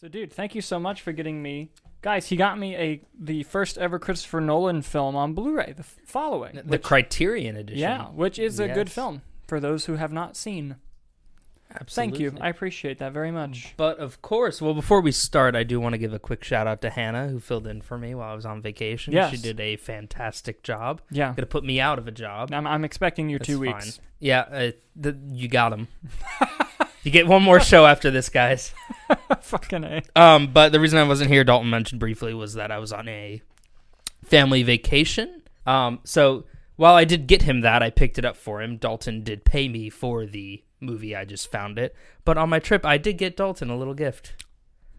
So, dude, thank you so much for getting me. Guys, he got me a the first ever Christopher Nolan film on Blu-ray, the f- following. The which- Criterion edition. yeah, which is a good film for those who have not seen. Absolutely. Thank you. I appreciate that very much. But of course, well, before we start, I do want to give a quick shout out to Hannah, who filled in for me while I was on vacation. Yes. She did a fantastic job. Yeah. Gonna put me out of a job. I'm, I'm expecting you That's two fine. weeks. Yeah, uh, the, you got him. you get one more show after this, guys. Fucking A. Um, but the reason I wasn't here, Dalton mentioned briefly, was that I was on a family vacation. Um, so while I did get him that, I picked it up for him. Dalton did pay me for the movie. I just found it. But on my trip, I did get Dalton a little gift.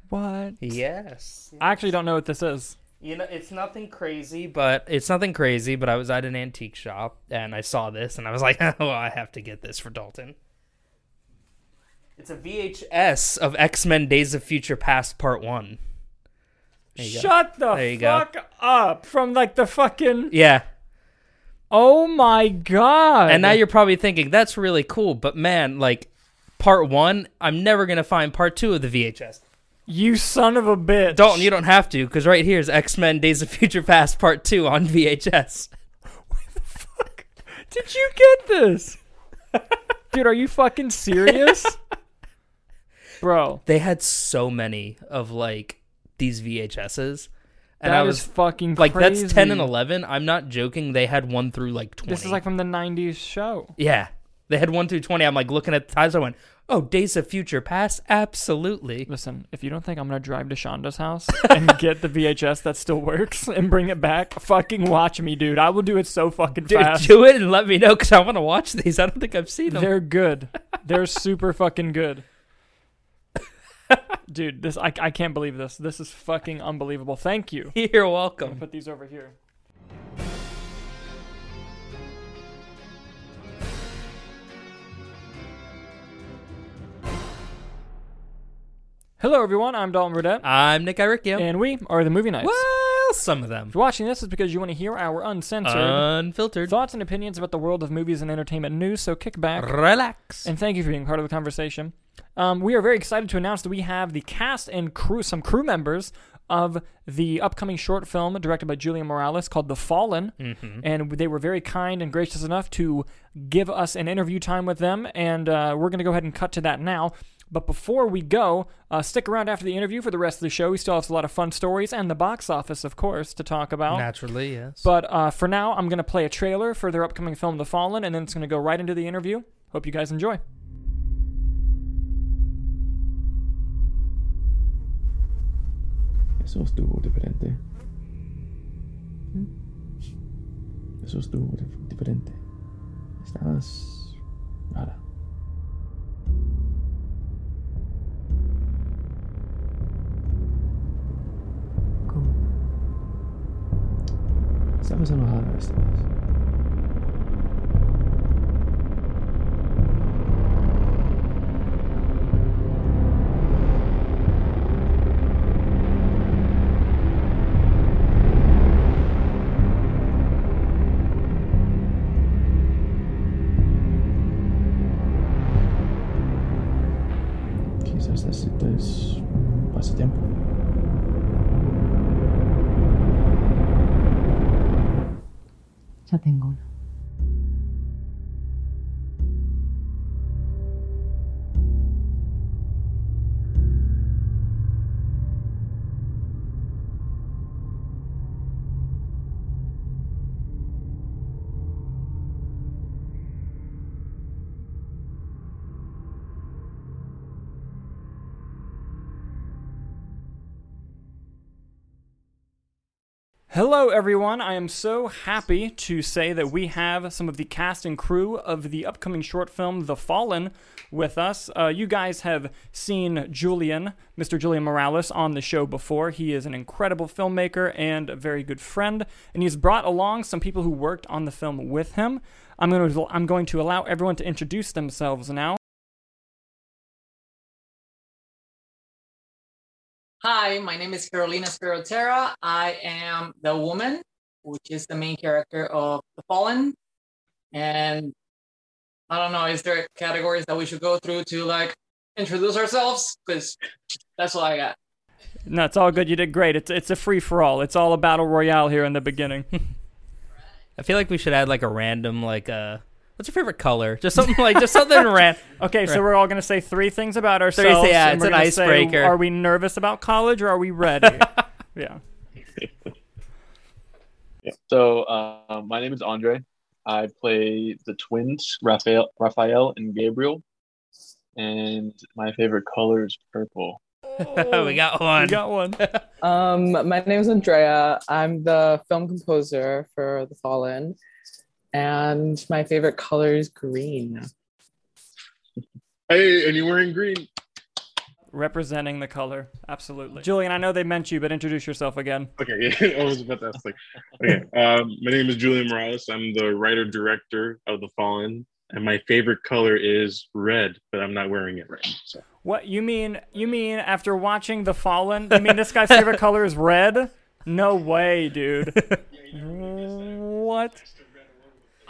What? Yes. I actually don't know what this is. You know, it's nothing crazy, but it's nothing crazy. But I was at an antique shop and I saw this, and I was like, "Oh, I have to get this for Dalton." It's a VHS of X Men: Days of Future Past Part One. You go. Shut the you go. fuck up from like the fucking. Yeah, Oh my god. and now you're probably thinking that's really cool, but man, like Part One, I'm never gonna find Part Two of the VHS. You son of a bitch. Dalton, you don't have to, because right here is X Men: Days of Future Past Part Two on VHS. Where the fuck did you get this? Dude, are you fucking serious? Bro, They had so many of like these VHSs. And that I was fucking like, crazy. that's 10 and 11. I'm not joking. They had one through like 20. This is like from the 90s show. yeah. They had one through 20. I'm like looking at the ties. I went, oh, Days of Future Past? Absolutely. Listen, if you don't think I'm gonna drive to Shonda's house and get the VHS that still works and bring it back, fucking watch me, dude. I will do it so fucking Dude, fast. do it and let me know because I want to watch these. I don't think I've seen them. They're good. They're super fucking good. Dude, this I, I can't believe this. This is fucking unbelievable. Thank you. You're I'm gonna welcome. put these over here. Hello, everyone. I'm Dalton Burdett, I'm Nick Iricchio. and we are the Movie Nights. Well, some of them. If you're watching this, is because you want to hear our uncensored Unfiltered. thoughts and opinions about the world of movies and entertainment news. So kick back Relax. and thank you for being part of the conversation. Um, we are very excited to announce that we have the cast and crew, some crew members of the upcoming short film directed by Julian Morales called The Fallen. Mhm. And they were very kind and gracious enough to give us an interview time with them. And uh, we're going to go ahead and cut to that now. But before we go, uh, stick around after the interview for the rest of the show. We still have a lot of fun stories and the box office, of course, to talk about. Naturally, yes. But uh, for now, I'm going to play a trailer for their upcoming film, The Fallen, and then it's going to go right into the interview. Hope you guys enjoy. Eso estuvo diferente. Eso estuvo dif- diferente. Estabas rara. ¿Cómo? Estabas enojada esta vez. Hello, everyone. I am so happy to say that we have some of the cast and crew of the upcoming short film, The Fallen, with us. Uh, you guys have seen Julian, Mr. Julian Morales, on the show before. He is an incredible filmmaker and a very good friend, and he's brought along some people who worked on the film with him. I'm going to, I'm going to allow everyone to introduce themselves now. Hi, my name is Carolina Spirotera. I am the woman, which is the main character of The Fallen. And I don't know, is there categories that we should go through to like introduce ourselves? Because that's all I got. No, it's all good. You did great. It's it's a free for all. It's all a battle royale here in the beginning. I feel like we should add like a random like uh what's your favorite color? Just something like just something random. Okay, so we're all gonna say three things about ourselves. yeah, it's we're an say, icebreaker. are we nervous about college or are we ready? yeah. Yeah. So uh, my name is Andre. I play the twins, Raphael, Raphael and Gabriel, and my favorite color is purple. we got one. We got one. Um, my name is Andrea. I'm the film composer for The Fallen, and my favorite color is green. Hey, and you're wearing green. Representing the color. Absolutely. Julian, I know they meant you, but introduce yourself again. Okay, yeah, I was about to ask. Like, okay, um, my name is Julian Morales. I'm the writer director of The Fallen, and my favorite color is red, but I'm not wearing it right now. So. What you mean? You mean after watching The Fallen? You mean this guy's favorite color is red? No way, dude. what?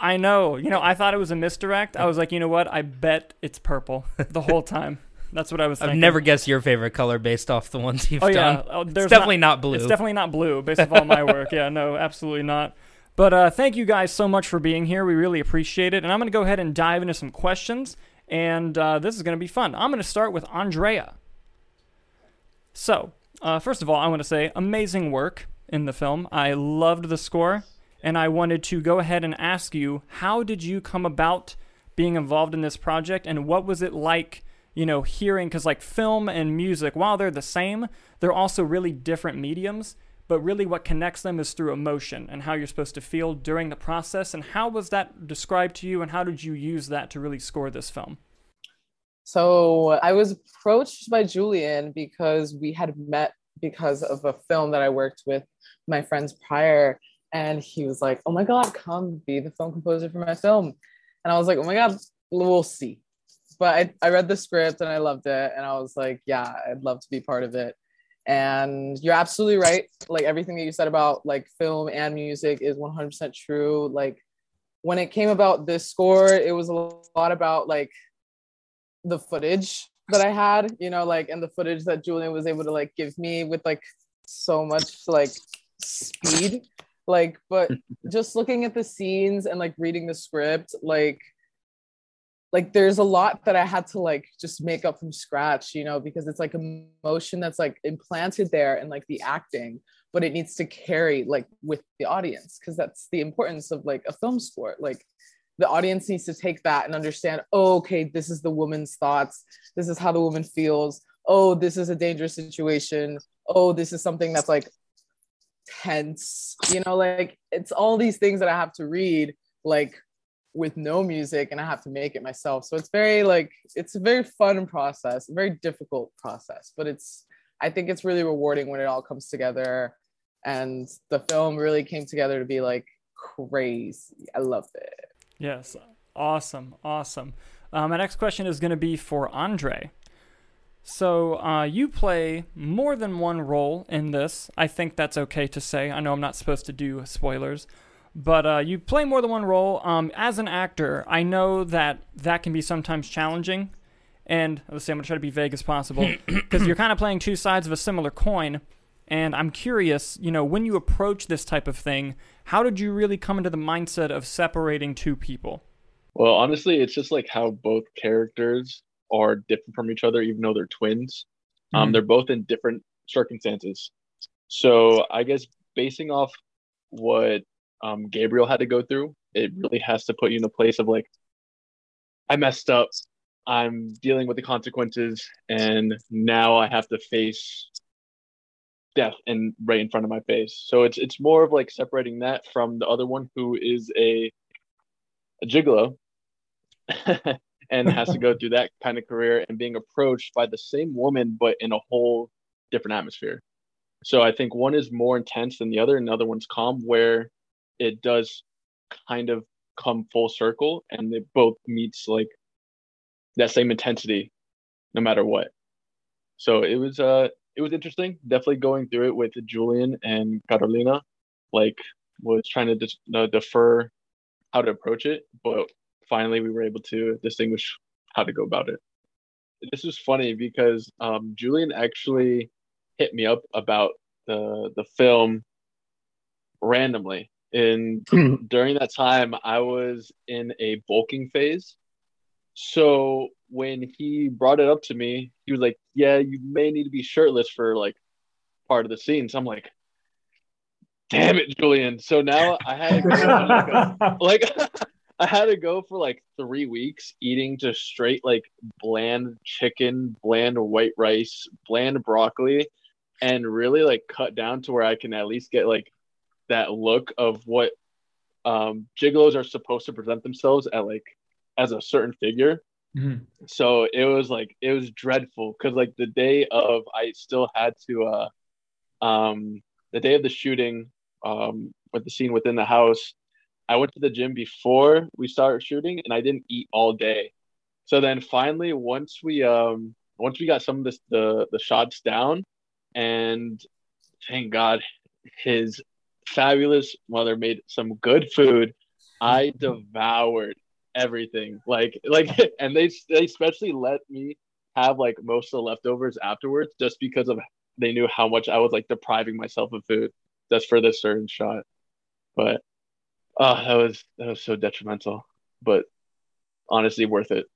I know. You know, I thought it was a misdirect. I was like, you know what? I bet it's purple the whole time. That's what I was. I've never guessed your favorite color based off the ones you've Oh yeah, done. oh, It's definitely not, blue. It's definitely not blue, based off all my work. Yeah, no, absolutely not. But uh, thank you guys so much for being here. We really appreciate it. And I'm going to go ahead and dive into some questions. And uh, this is going to be fun. I'm going to start with Andrea. So, uh, first of all, I want to say amazing work in the film. I loved the score. And I wanted to go ahead and ask you how did you come about being involved in this project? And what was it like? you know, hearing because like film and music, while they're the same, they're also really different mediums. But really, what connects them is through emotion and how you're supposed to feel during the process. And how was that described to you? And how did you use that to really score this film? So I was approached by Julian because we had met because of a film that I worked with my friends prior. And he was like, Oh my God, come be the film composer for my film. And I was like, Oh my God, we'll see. But I, I read the script and I loved it. And I was like, Yeah, I'd love to be part of it. And you're absolutely right. Like everything that you said about like film and music is 100% true. Like when it came about this score, it was a lot about like the footage that I had, you know, like and the footage that Julian was able to like give me with like so much like speed. Like, but just looking at the scenes and like reading the script, like like there's a lot that I had to like just make up from scratch, you know, because it's like emotion that's like implanted there and like the acting, but it needs to carry like with the audience because that's the importance of like a film score. Like the audience needs to take that and understand, oh, okay, this is the woman's thoughts. This is how the woman feels. Oh, this is a dangerous situation. Oh, this is something that's like tense. You know, like it's all these things that I have to read, like with no music, and I have to make it myself. So it's very like it's a very fun process, very difficult process, but it's I think it's really rewarding when it all comes together. And the film really came together to be like crazy. I loved it. Yes, awesome, awesome. Um, my next question is going to be for Andre. So uh, you play more than one role in this. I think that's okay to say. I know I'm not supposed to do spoilers, but uh, you play more than one role. Um, as an actor, I know that that can be sometimes challenging. And let's see, I'm gonna try to be vague as possible because you're kind of playing two sides of a similar coin. And I'm curious, you know, when you approach this type of thing, how did you really come into the mindset of separating two people? Well, honestly, it's just like how both characters are different from each other, even though they're twins. Um, Mhm. they're both in different circumstances. So I guess basing off what um, Gabriel had to go through, it really has to put you in a place of like, I messed up. I'm dealing with the consequences, and now I have to face death and right in front of my face. So it's it's more of like separating that from the other one who is a a gigolo and has to go through that kind of career and being approached by the same woman but in a whole different atmosphere. So I think one is more intense than the other and the other one's calm where it does kind of come full circle and it both meets like that same intensity no matter what. So it was uh it was interesting. Definitely going through it with Julian and Carolina, like was trying to uh, defer how to approach it, but finally we were able to distinguish how to go about it. This is funny because um, Julian actually hit me up about the the film randomly. And during that time, I was in a bulking phase. So when he brought it up to me, he was like, "Yeah, you may need to be shirtless for like part of the scene." So I'm like, "Damn it, Julian!" So now I had to go, like I had to go for like three weeks eating just straight like bland chicken, bland white rice, bland broccoli, and really like cut down to where I can at least get like that look of what um gigolos are supposed to present themselves at like as a certain figure. Mhm. So it was like it was dreadful because like the day of I still had to uh um the day of the shooting um with the scene within the house I went to the gym before we started shooting and I didn't eat all day. So then finally once we um once we got some of this the the shots down and thank God his fabulous mother made some good food. I devoured everything. Like like and they they especially let me have like most of the leftovers afterwards just because of they knew how much I was like depriving myself of food just for this certain shot. But oh that was that was so detrimental. But honestly worth it.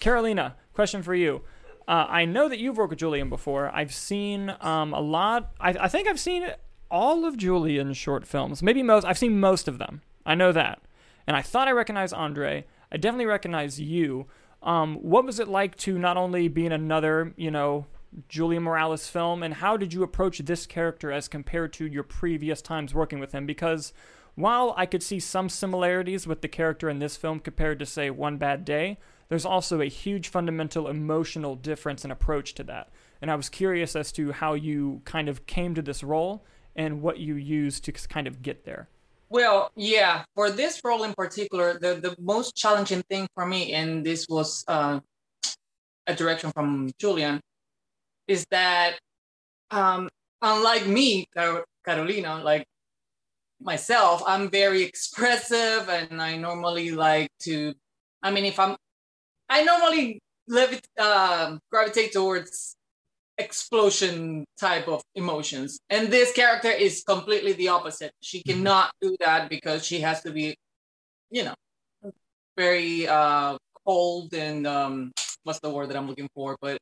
Carolina, question for you. Uh, I know that you've worked with Julian before. I've seen um, a lot. I, I think I've seen all of Julian's short films. Maybe most. I've seen most of them. I know that. And I thought I recognized Andre. I definitely recognize you. Um, what was it like to not only be in another, you know, Julian Morales film, and how did you approach this character as compared to your previous times working with him? Because while I could see some similarities with the character in this film compared to, say, One Bad Day, there's also a huge fundamental emotional difference in approach to that. And I was curious as to how you kind of came to this role and what you used to kind of get there. Well, yeah, for this role in particular, the, the most challenging thing for me, and this was uh, a direction from Julian, is that um, unlike me, Car- Carolina, like myself, I'm very expressive and I normally like to, I mean, if I'm, I normally levi- uh, gravitate towards explosion type of emotions. And this character is completely the opposite. She cannot do that because she has to be, you know, very uh, cold and um, what's the word that I'm looking for? But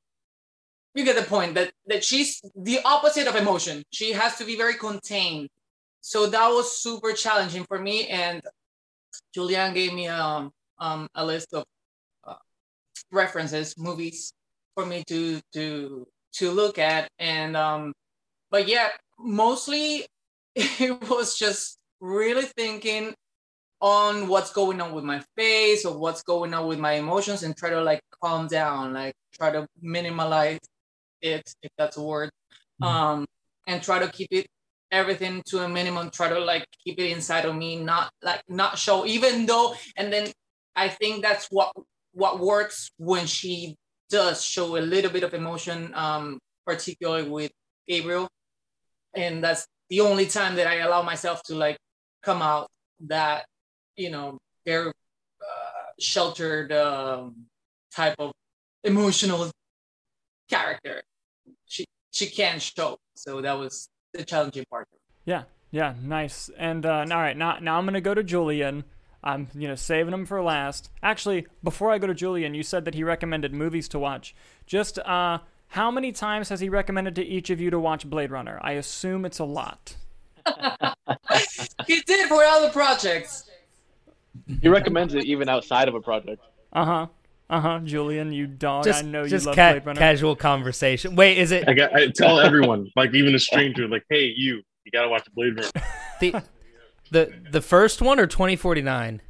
you get the point that that she's the opposite of emotion. She has to be very contained. So that was super challenging for me. And Julian gave me um, um, a list of uh, references, movies for me to to to look at and um but yeah mostly it was just really thinking on what's going on with my face or what's going on with my emotions and try to like calm down like try to minimize it if that's a word um and try to keep it everything to a minimum try to like keep it inside of me not like not show even though and then i think that's what what works when she does show a little bit of emotion, um, particularly with Gabriel, and that's the only time that I allow myself to like come out that you know very uh, sheltered um, type of emotional character. She she can show, so that was the challenging part. Yeah, yeah, nice. And uh, all right, now now I'm gonna go to Julian. I'm you know saving him for last. Actually, before I go to Julian, you said that he recommended movies to watch. Just uh, how many times has he recommended to each of you to watch Blade Runner? I assume it's a lot. he did for other projects. He recommends it even outside of a project. Uh huh. Uh huh. Julian, you dog. Just, I know you just love ca- Blade Runner. casual conversation. Wait, is it I got I tell everyone, like even a stranger, like, hey, you, you gotta watch Blade Runner. the the the first one or twenty forty nine?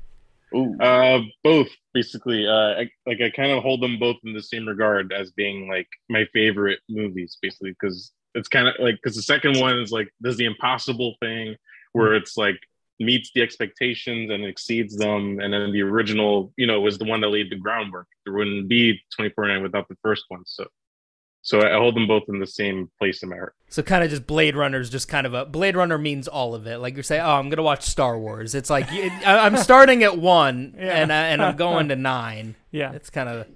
Ooh. Uh, both basically. Uh, I, like I kind of hold them both in the same regard as being like my favorite movies, basically, because it's kind of like because the second one is like does the impossible thing where it's like meets the expectations and exceeds them, and then the original, you know, was the one that laid the groundwork. There wouldn't be 2049 without the first one, so. So I hold them both in the same place in my heart. So kind of just Blade Runner's just kind of a Blade Runner means all of it. Like you say, oh, I'm gonna watch Star Wars. It's like it, I- I'm starting at one Yeah. and I, and I'm going to nine. Yeah. It's kind of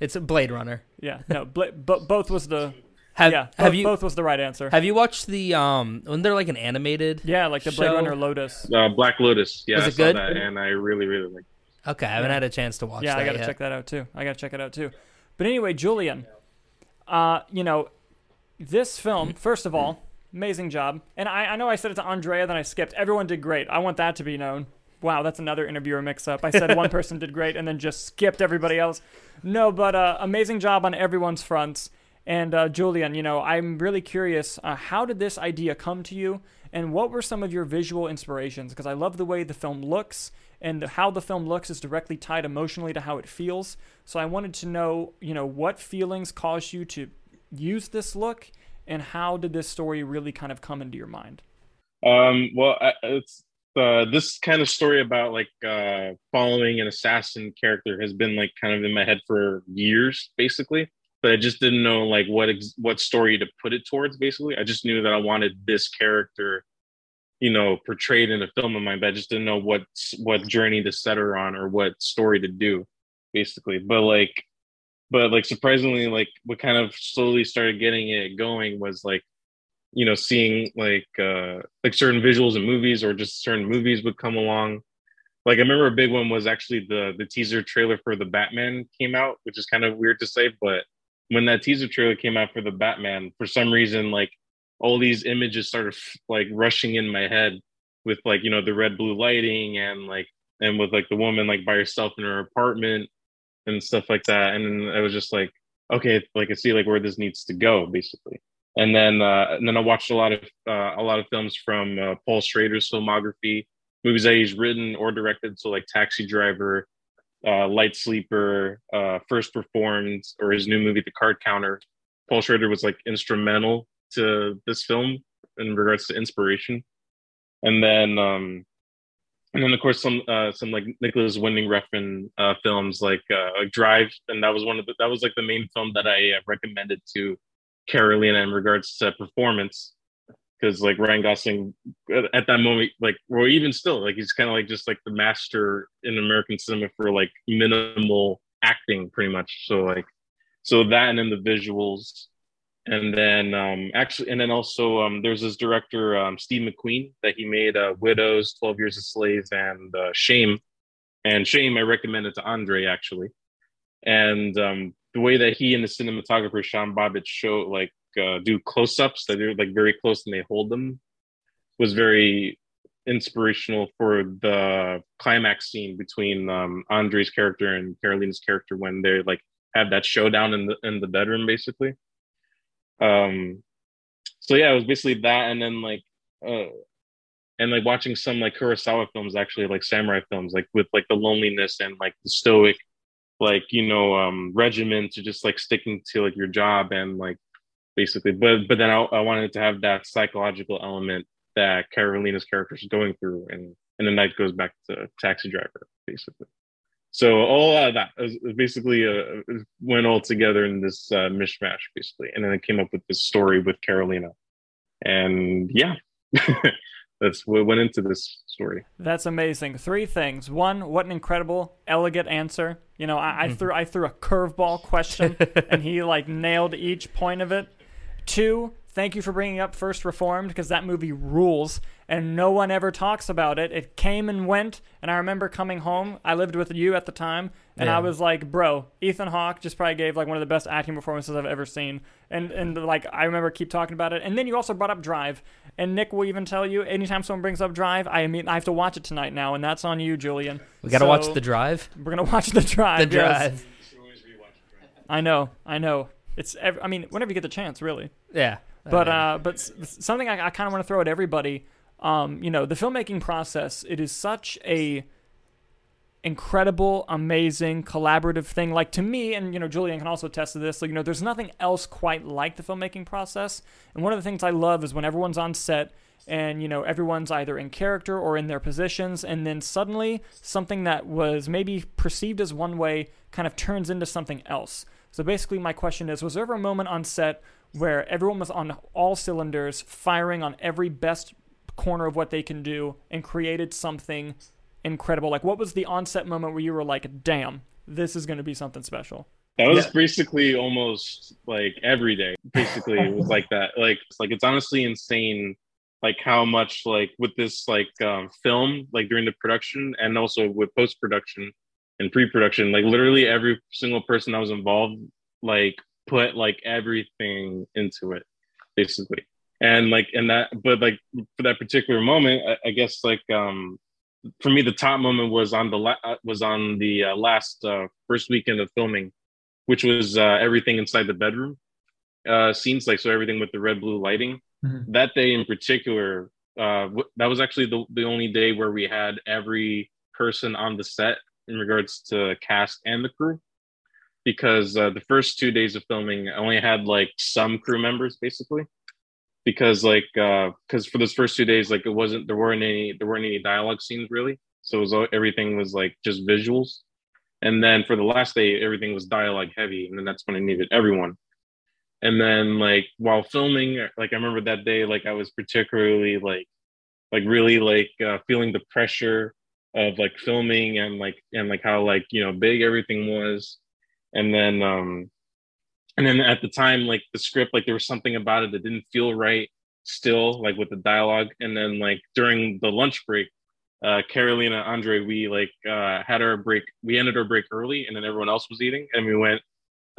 it's a Blade Runner. Yeah. No. Bla- bo- both was the Have yeah, have both, you both was the right answer. have you watched the um? When they're like an animated? yeah, like the Blade show? Runner Lotus. Uh, Black Lotus. Yeah, Was I it saw good? that, and I really, really like. Okay, I haven't had a chance to watch yeah, that I gotta yet. check that out too. I gotta check it out too. But anyway, Julian, uh, you know, this film, first of all, amazing job. And I, I know I said it to Andrea, then I skipped. Everyone did great. I want that to be known. Wow, that's another interviewer mix-up. I said one person did great and then just skipped everybody else. No, but uh, amazing job on everyone's fronts. And uh, Julian, you know, I'm really curious. Uh, how did this idea come to you, and what were some of your visual inspirations? Because I love the way the film looks, and how the film looks is directly tied emotionally to how it feels. So I wanted to know, you know, what feelings caused you to use this look, and how did this story really kind of come into your mind? Um, well, it's uh, this kind of story about like uh, following an assassin character has been like kind of in my head for years, basically. But I just didn't know like what ex- what story to put it towards. Basically, I just knew that I wanted this character, you know, portrayed in a film of mine. But I just didn't know what what journey to set her on or what story to do, basically. But like, but like surprisingly, like what kind of slowly started getting it going was like you know seeing like uh like certain visuals in movies or just certain movies would come along like i remember a big one was actually the the teaser trailer for the batman came out which is kind of weird to say but when that teaser trailer came out for the batman for some reason like all these images started like rushing in my head with like you know the red blue lighting and like and with like the woman like by herself in her apartment and stuff like that. And i was just like okay like i see like where this needs to go basically. And then uh, and then I watched a lot of uh, a lot of films from uh, Paul Schrader's filmography, movies that he's written or directed, so like Taxi Driver, uh, Light Sleeper, uh, First Reformed, or his new movie The Card Counter. Paul Schrader was like instrumental to this film in regards to inspiration, and then um, and then of course some uh, some like Nicolas Winding Refn uh, films like uh, like Drive, and that was one of the that was like the main film that I uh, recommended to Carolina in regards to performance because like Ryan Gosling at that moment, like or even still, like he's kind of like just like the master in American cinema for like minimal acting, pretty much. So like, so that and then the visuals, and then um actually, and then also um there's this director um Steve McQueen that he made uh, Widows, Twelve Years a Slave, and uh, Shame, and Shame I recommended to Andre actually, and um the way that he and the cinematographer Sean Bobbitt show like uh, do close-ups that they're like very close and they hold them was very inspirational for the climax scene between um, Andre's character and Carolina's character when they like have that showdown in the in the bedroom basically. Um, so yeah, it was basically that, and then like uh, and like watching some like Kurosawa films actually like samurai films like with like the loneliness and like the stoic like you know um regimen to just like sticking to like your job and like basically but but then I, I wanted to have that psychological element that Carolina's character is going through and and then that goes back to taxi driver basically so all of that was, was basically uh, went all together in this uh, mishmash basically and then I came up with this story with Carolina and yeah that's what went into this story That's amazing. Three things. One, what an incredible, elegant answer. You know, I, I threw I threw a curveball question, and he like nailed each point of it. Two, thank you for bringing up First Reformed because that movie rules, and no one ever talks about it. It came and went, and I remember coming home. I lived with you at the time, and Yeah. I was like, "Bro, Ethan Hawke just probably gave like one of the best acting performances I've ever seen." And and like I remember keep talking about it, and then you also brought up Drive, and Nick will even tell you anytime someone brings up Drive, I mean I have to watch it tonight now, and that's on you, Julian. We gotta So, watch the drive. We're gonna watch the Drive. The yes. drive. I know, I know. It's ev- I mean, whenever you get the chance, really. Yeah. But uh, but s- something I, I kind of want to throw at everybody. Um, you know, the filmmaking process. It is such a incredible, amazing, collaborative thing. Like to me, and you know, Julian can also attest to this. Like, you know, there's nothing else quite like the filmmaking process. And one of the things I love is when everyone's on set and you know everyone's either in character or in their positions and then suddenly something that was maybe perceived as one way kind of turns into something else so basically my question is was there ever a moment on set where everyone was on all cylinders firing on every best corner of what they can do and created something incredible like what was the onset moment where you were like damn this is going to be something special That was Yeah. basically almost like every day. Basically, it was like that. Like it's like it's honestly insane, like how much like with this like um, film, like during the production and also with post production and pre production, like literally every single person that was involved, like put like everything into it, basically. And like and that, but like for that particular moment, I, I guess like um for me the top moment was on the la- uh, was on the uh, last uh, first weekend of filming which was uh, everything inside the bedroom uh, scenes, like so everything with the red blue lighting. Mhm. That day in particular, uh, w- that was actually the, the only day where we had every person on the set in regards to cast and the crew. Because uh, the first two days of filming, I only had like some crew members basically. Because like, because for those first two days, like it wasn't there weren't any there weren't any dialogue scenes really, so it was everything was like just visuals. And then for the last day, everything was dialogue heavy, and then that's when I needed everyone. And then like while filming, like I remember that day, like I was particularly like, like really like uh, feeling the pressure of like filming and like and like how like you know big everything was, and then um, and then at the time like the script like there was something about it that didn't feel right still like with the dialogue, and then like during the lunch break uh Carolina Andre we like uh had our break we ended our break early and then everyone else was eating and we went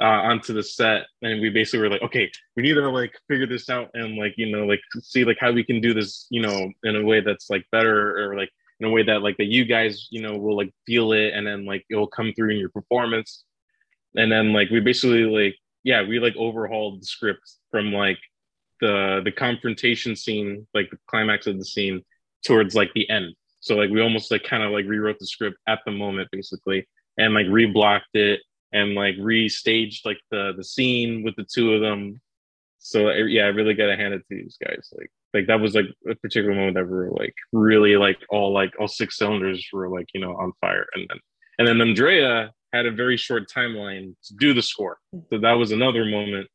uh onto the set and we basically were like okay we need to like figure this out and like you know like see like how we can do this you know in a way that's like better or like in a way that like that you guys you know will like feel it and then like it will come through in your performance and then like we basically like yeah we like overhauled the script from like the the confrontation scene like the climax of the scene towards like the end. So like we almost like kind of like rewrote the script at the moment basically and like reblocked it and like restaged like the the scene with the two of them. So yeah i really gotta hand it to these guys like like that was like a particular moment that we were like really like all like all six cylinders were like you know on fire. And then and then andrea had a very short timeline to do the score. So that was another moment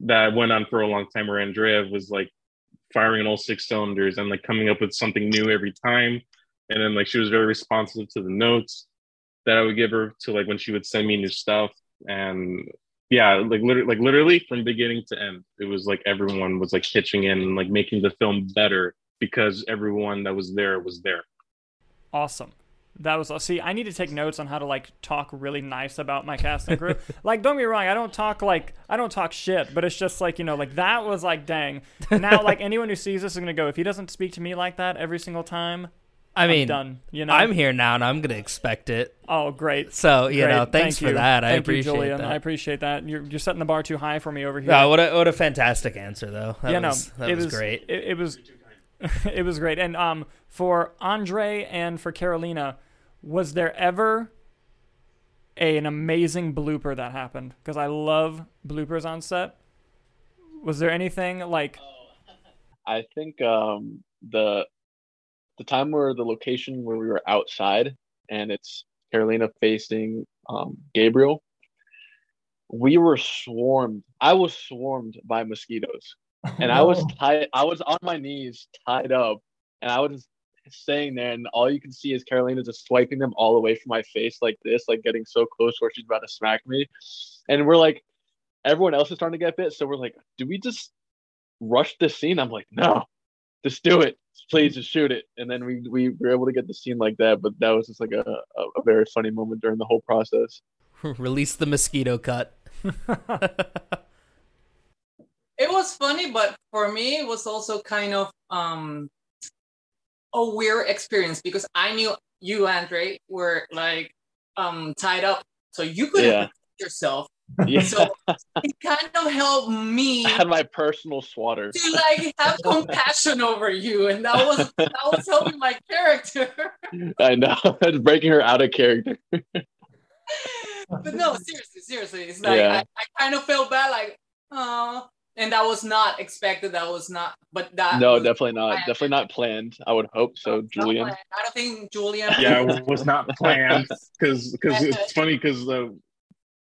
that went on for a long time where andrea was like firing on all six cylinders and like coming up with something new every time. And then like she was very responsive to the notes that I would give her to like when she would send me new stuff. And yeah like literally like literally from beginning to end it was like everyone was like pitching in and like making the film better because everyone that was there was there. Awesome. That was see. I need to take notes on how to like talk really nice about my cast and crew. like, don't get me wrong. I don't talk like I don't talk shit, but it's just like you know, like that was like dang. Now, like anyone who sees this is gonna go. If he doesn't speak to me like that every single time, I I'm mean, done. You know, I'm here now and I'm gonna expect it. Oh, great. So you Great. know, thanks Thank for you. that. I Thank appreciate you, Julian. that. I appreciate that. You're you're setting the bar too high for me over here. Oh, what a what a fantastic answer though. That yeah, was, no, that it was, was great. It, it was, it was great. And um, for Andre and for Carolina, was there ever a, an amazing blooper that happened? Because I love bloopers on set. Was there anything like? I think um, the the time where the location where we were outside and it's Carolina facing um, Gabriel, we were swarmed. I was swarmed by mosquitoes, and I was tied. I was on my knees, tied up, and I was staying there, and all you can see is Carolina just swiping them all away from my face like this, like getting so close where she's about to smack me, and we're like, everyone else is starting to get bit, so we're like, do we just rush this scene? I'm like, no, just do it. Please just shoot it. And then we, we were able to get the scene like that. But that was just like a, a, a very funny moment during the whole process. Release the mosquito cut. it was funny, but for me, it was also kind of um a weird experience because I knew you, Andre, were like um tied up, so you couldn't Yeah. yourself. Yeah. So it kind of helped me I had my personal swatter. to like have compassion over you, and that was that was helping my character. I know. It's breaking her out of character. but no, seriously, seriously, it's like Yeah. I, I kind of felt bad, like oh, and that was not expected. That was not, but that No, was definitely not. planned. Definitely not planned. I would hope so, Not Julian. I don't think Julian. yeah it was not planned because because it's funny because the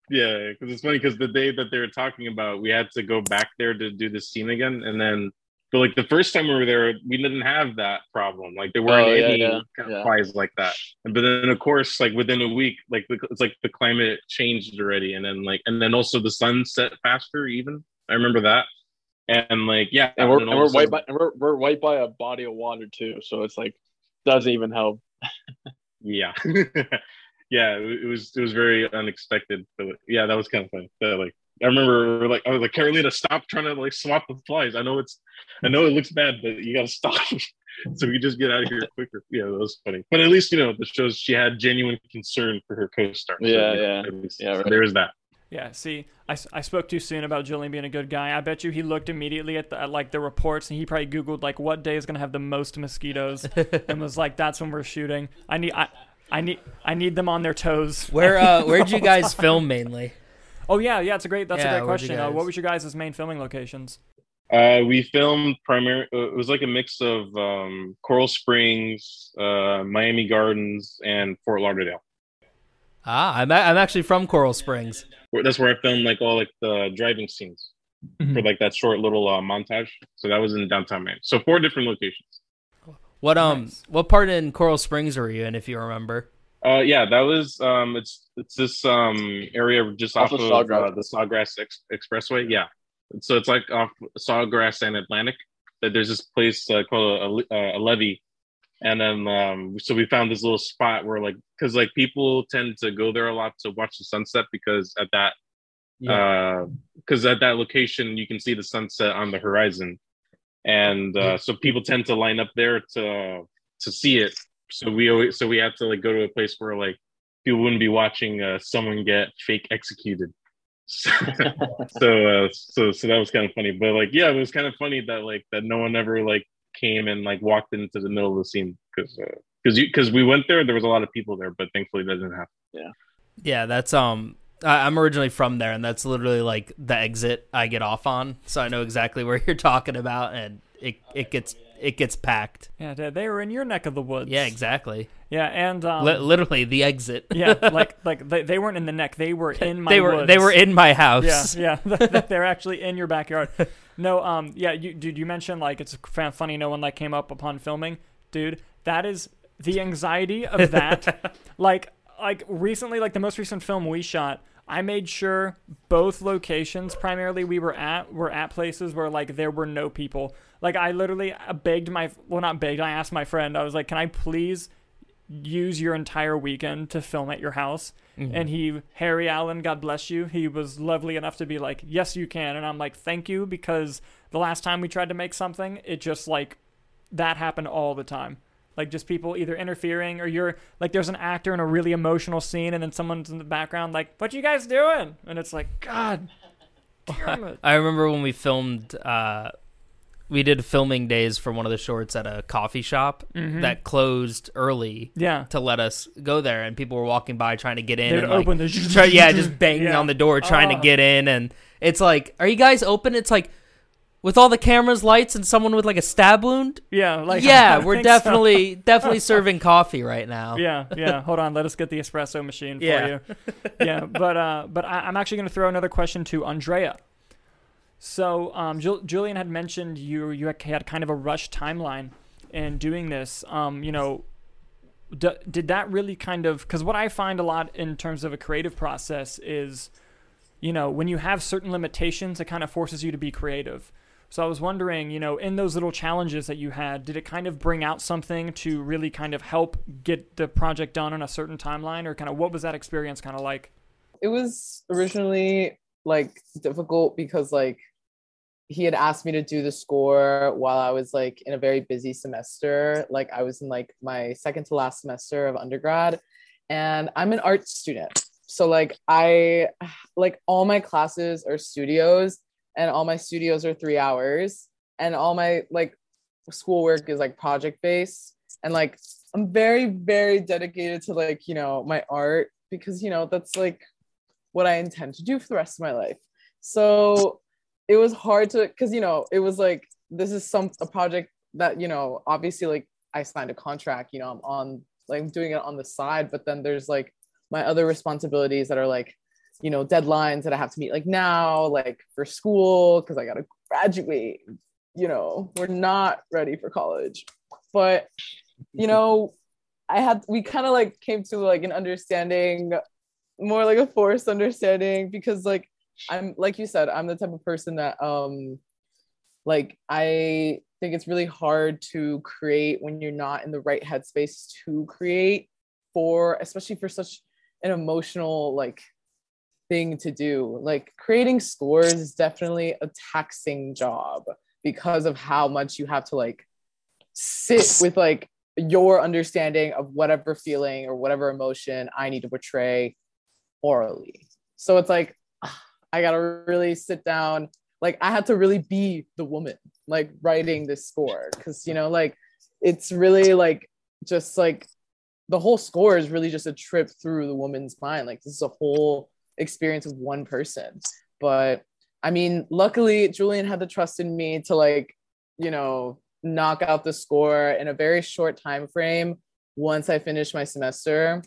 yeah because it's funny because the day that they were talking about we had to go back there to do the scene again and then But like the first time we were there, we didn't have that problem. Like there weren't Oh, yeah, any yeah, kind yeah. flies like that. And but then of course, like within a week, like the, it's like the climate changed already, and then like and then also the sun set faster. Even I remember that. And like yeah, And we're and we're white by we're we're white by a body of water too, so it's like doesn't even help. yeah yeah it, was it was very unexpected but yeah that was kind of funny. but, like i remember like i was like carolina stop trying to like swap the flies i know it's i know it looks bad but you gotta stop so we just get out of here quicker yeah that was funny but at least you know the shows she had genuine concern for her co-star So, Yeah, know, yeah. Yeah, so right. there's that Yeah, see, I, I spoke too soon about Julian being a good guy. I bet you he looked immediately at, the, at like the reports and he probably googled like what day is gonna have the most mosquitoes and was like, "That's when we're shooting. I need I, I need I need them on their toes." Where uh where'd you guys time." film mainly? Oh yeah, yeah, it's a great that's Yeah, a great where'd you question. Uh, what was your guys' main filming locations? uh we filmed primary uh, it was like a mix of um coral springs uh miami gardens and fort lauderdale Ah, I'm a- I'm actually from Coral Springs. that's where I filmed like all like the driving scenes for like that short little uh, montage. So that was in downtown Miami. So four different locations. What um Nice. what part in Coral Springs were you in if you remember? Uh, yeah, that was um, it's it's this um area just Off off, of of Sawgrass. uh, the Sawgrass Ex- Expressway. Yeah, so it's like off Sawgrass and Atlantic. That there's this place uh, called a, a, a levee, and then um, so we found this little spot where like because like people tend to go there a lot to watch the sunset because at that because at that location you can see the sunset on the horizon. And uh, so people tend to line up there to to see it. So we always so we had to like go to a place where like people wouldn't be watching uh, someone get fake executed. So so, uh, so so that was kind of funny. But like yeah it was kind of funny that like that no one ever like came and like walked into the middle of the scene because because you because we went there there was a lot of people there but thankfully that didn't happen Yeah, yeah. that's um I- I'm originally from there and that's literally like the exit I get off on. So I know exactly where you're talking about and it it gets it gets packed. Yeah, they- they were in your neck of the woods. Yeah, exactly. Yeah, and um, Li- literally the exit. yeah, like like they, they weren't in the neck. They were in my. they were woods. they were in my house. Yeah, yeah, they're actually in your backyard. No, um, yeah, you, dude, you mentioned like it's funny no one like came up upon filming, dude. That is the anxiety of that. like, like recently, like the most recent film we shot, I made sure both locations, primarily we were at, were at places where like there were no people. Like I literally uh, begged my, well not begged, I asked my friend, I was like, can I please use your entire weekend to film at your house. And he, Harry Allen, God bless you, he was lovely enough to be like, yes, you can. And I'm like, thank you, because the last time we tried to make something, it just like, that happened all the time. Like just people either interfering or you're like, there's an actor in a really emotional scene and then someone's in the background like, what you guys doing? And it's like, God damn it. I remember when we filmed uh we did filming days for one of the shorts at a coffee shop Mm-hmm. that closed early Yeah. to let us go there and people were walking by trying to get in They'd and like, open the try, yeah, just banging Yeah. on the door trying Oh. to get in and it's like, "Are you guys open?" It's like with all the cameras, lights and someone with like a stab wound? Yeah, like yeah, we're think so. definitely definitely serving coffee right now. Yeah, yeah. Hold on, let us get the espresso machine for Yeah. you. Yeah, but uh, but I, I'm actually going to throw another question to Andrea. So, um, Jul- Julian had mentioned you you had kind of a rush timeline in doing this. Um, you know, d- did that really kind of because what I find a lot in terms of a creative process is, you know, when you have certain limitations, it kind of forces you to be creative. So I was wondering, you know, in those little challenges that you had, did it kind of bring out something to really kind of help get the project done on a certain timeline, or kind of what was that experience kind of like? it was originally like difficult because like he had asked me to do the score while I was like in a very busy semester. Like I was in like my second to last semester of undergrad and I'm an art student. So like I like all my classes are studios and all my studios are 3 hours and all my like schoolwork is like project based and like I'm very very dedicated to like, you know, my art because you know, that's like what I intend to do for the rest of my life. So it was hard to because you know it was like this is some a project that you know obviously like I signed a contract you know I'm on like doing it on the side but then there's like my other responsibilities that are like you know deadlines that I have to meet like now like for school because I gotta graduate you know, we're not ready for college. But, you know, I had, we kind of like came to like an understanding, more like a forced understanding because like, I'm, like you said, I'm the type of person that, um, like, I think it's really hard to create when you're not in the right headspace to create for, especially for such an emotional, like, thing to do. Like creating scores is definitely a taxing job because of how much you have to like sit with like your understanding of whatever feeling or whatever emotion I need to portray orally. So it's like I got to really sit down. Like I had to really be the woman like writing this score cuz you know like it's really like just like the whole score is really just a trip through the woman's mind. Like this is a whole experience of one person. But i mean luckily julian had the trust in me to like you know knock out the score in a very short time frame once i finished my semester.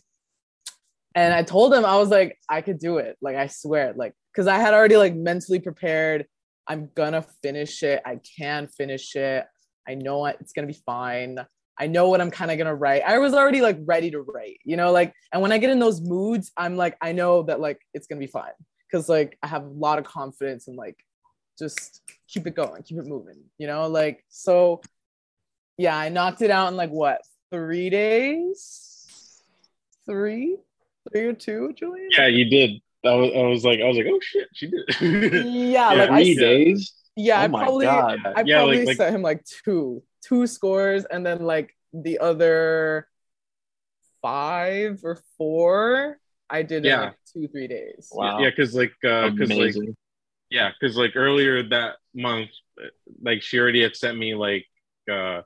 And i told him i was like i could do it. Like i swear like because i had already like mentally prepared i'm gonna finish it i can finish it i know it's gonna be fine I know what I'm kind of gonna write. I was already like ready to write, you know, like, and when I get in those moods, I'm like, I know that like it's gonna be fine because like I have a lot of confidence and like just keep it going, keep it moving, you know, like so. Yeah, I knocked it out in like what three days, three, three or two, Julian. Yeah, you did. I was, I was like, I was like, oh shit, she did. yeah, Yeah, like I, Three s- days. yeah, Oh I probably, God. I Yeah, probably like- like- sent him like two, two scores, and then like the other five or four, I did in like two, three days. Wow. Yeah, because like, uh, because like, yeah, because like earlier that month, like she already had sent me like, uh,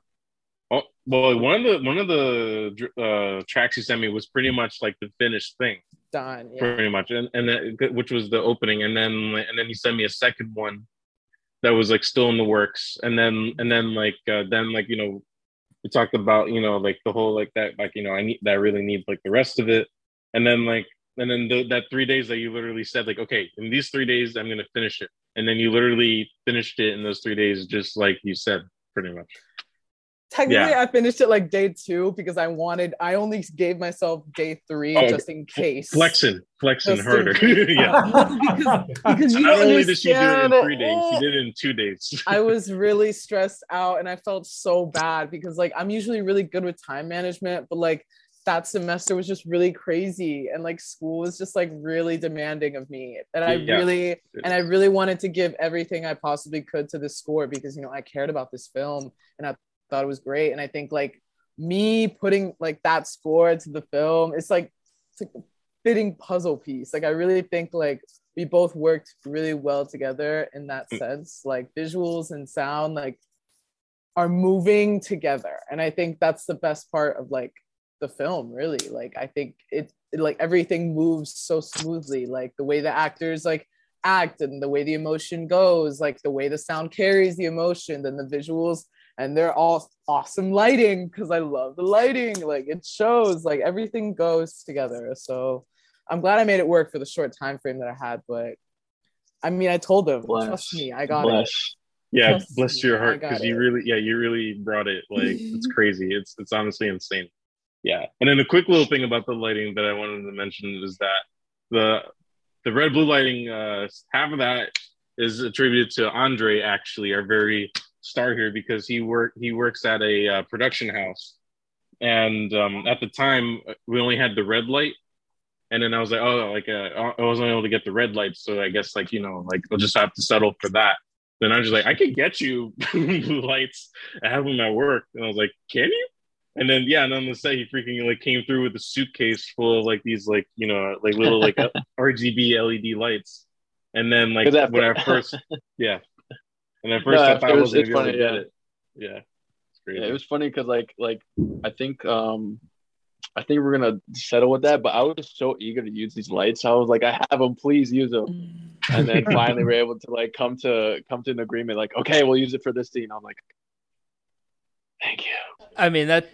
oh, well, one of the one of the uh tracks she sent me was pretty much like the finished thing. Done. Yeah. pretty much and and then, which was the opening and then and then he sent me a second one that was like still in the works and then and then like uh, then like you know we talked about you know like the whole like that like you know i need that really need like the rest of it and then like and then the, that three days that you literally said like okay in these three days i'm gonna finish it and then you literally finished it in those three days just like you said pretty much Technically, Yeah. I finished it like day two because I wanted, I only gave myself day three Oh, just in case. flexing flexing Just harder yeah because, because you not only did she do it in three days she did it in two days I was really stressed out and I felt so bad because like I'm usually really good with time management, but like that semester was just really crazy and like school was just like really demanding of me. And I Yeah. really and I really wanted to give everything I possibly could to the score because you know I cared about this film and I thought it was great. And I think like me putting like that score to the film, it's like it's like a fitting puzzle piece. Like I really think like we both worked really well together in that mm. sense. Like visuals and sound like are moving together. And I think that's the best part of like the film, really. Like I think it, it like everything moves so smoothly. Like the way the actors like act and the way the emotion goes, like the way the sound carries the emotion, then the visuals and they're all awesome lighting because I love the lighting. Like it shows, like everything goes together. So I'm glad I made it work for the short time frame that I had. But I mean, I told them, Bless. trust me, I got it. Yeah Trust bless me, your heart because you really yeah you really brought it like it's crazy it's it's honestly insane yeah and then a quick little thing about the lighting that i wanted to mention is that the the red blue lighting uh half of that is attributed to andre actually our very star here because he work he works at a uh, production house and um at the time we only had the red light and then i was like oh like uh, i wasn't able to get the red light so i guess like you know like i'll just have to settle for that then I was just like, I could get you lights. I have them at work. And I was like, can you? And then yeah, and on the set he freaking like came through with a suitcase full of like these like you know like little like uh, RGB LED lights. And then like when I first yeah, and at first No, I thought I first was gonna it's be to funny, get yeah. it. Yeah. Yeah, it was funny because like like I think um I think we're gonna settle with that, but I was so eager to use these lights. I was like, I have them, please use them. And then finally we're able to like come to come to an agreement, like, okay, we'll use it for this scene. I'm like, thank you. I mean that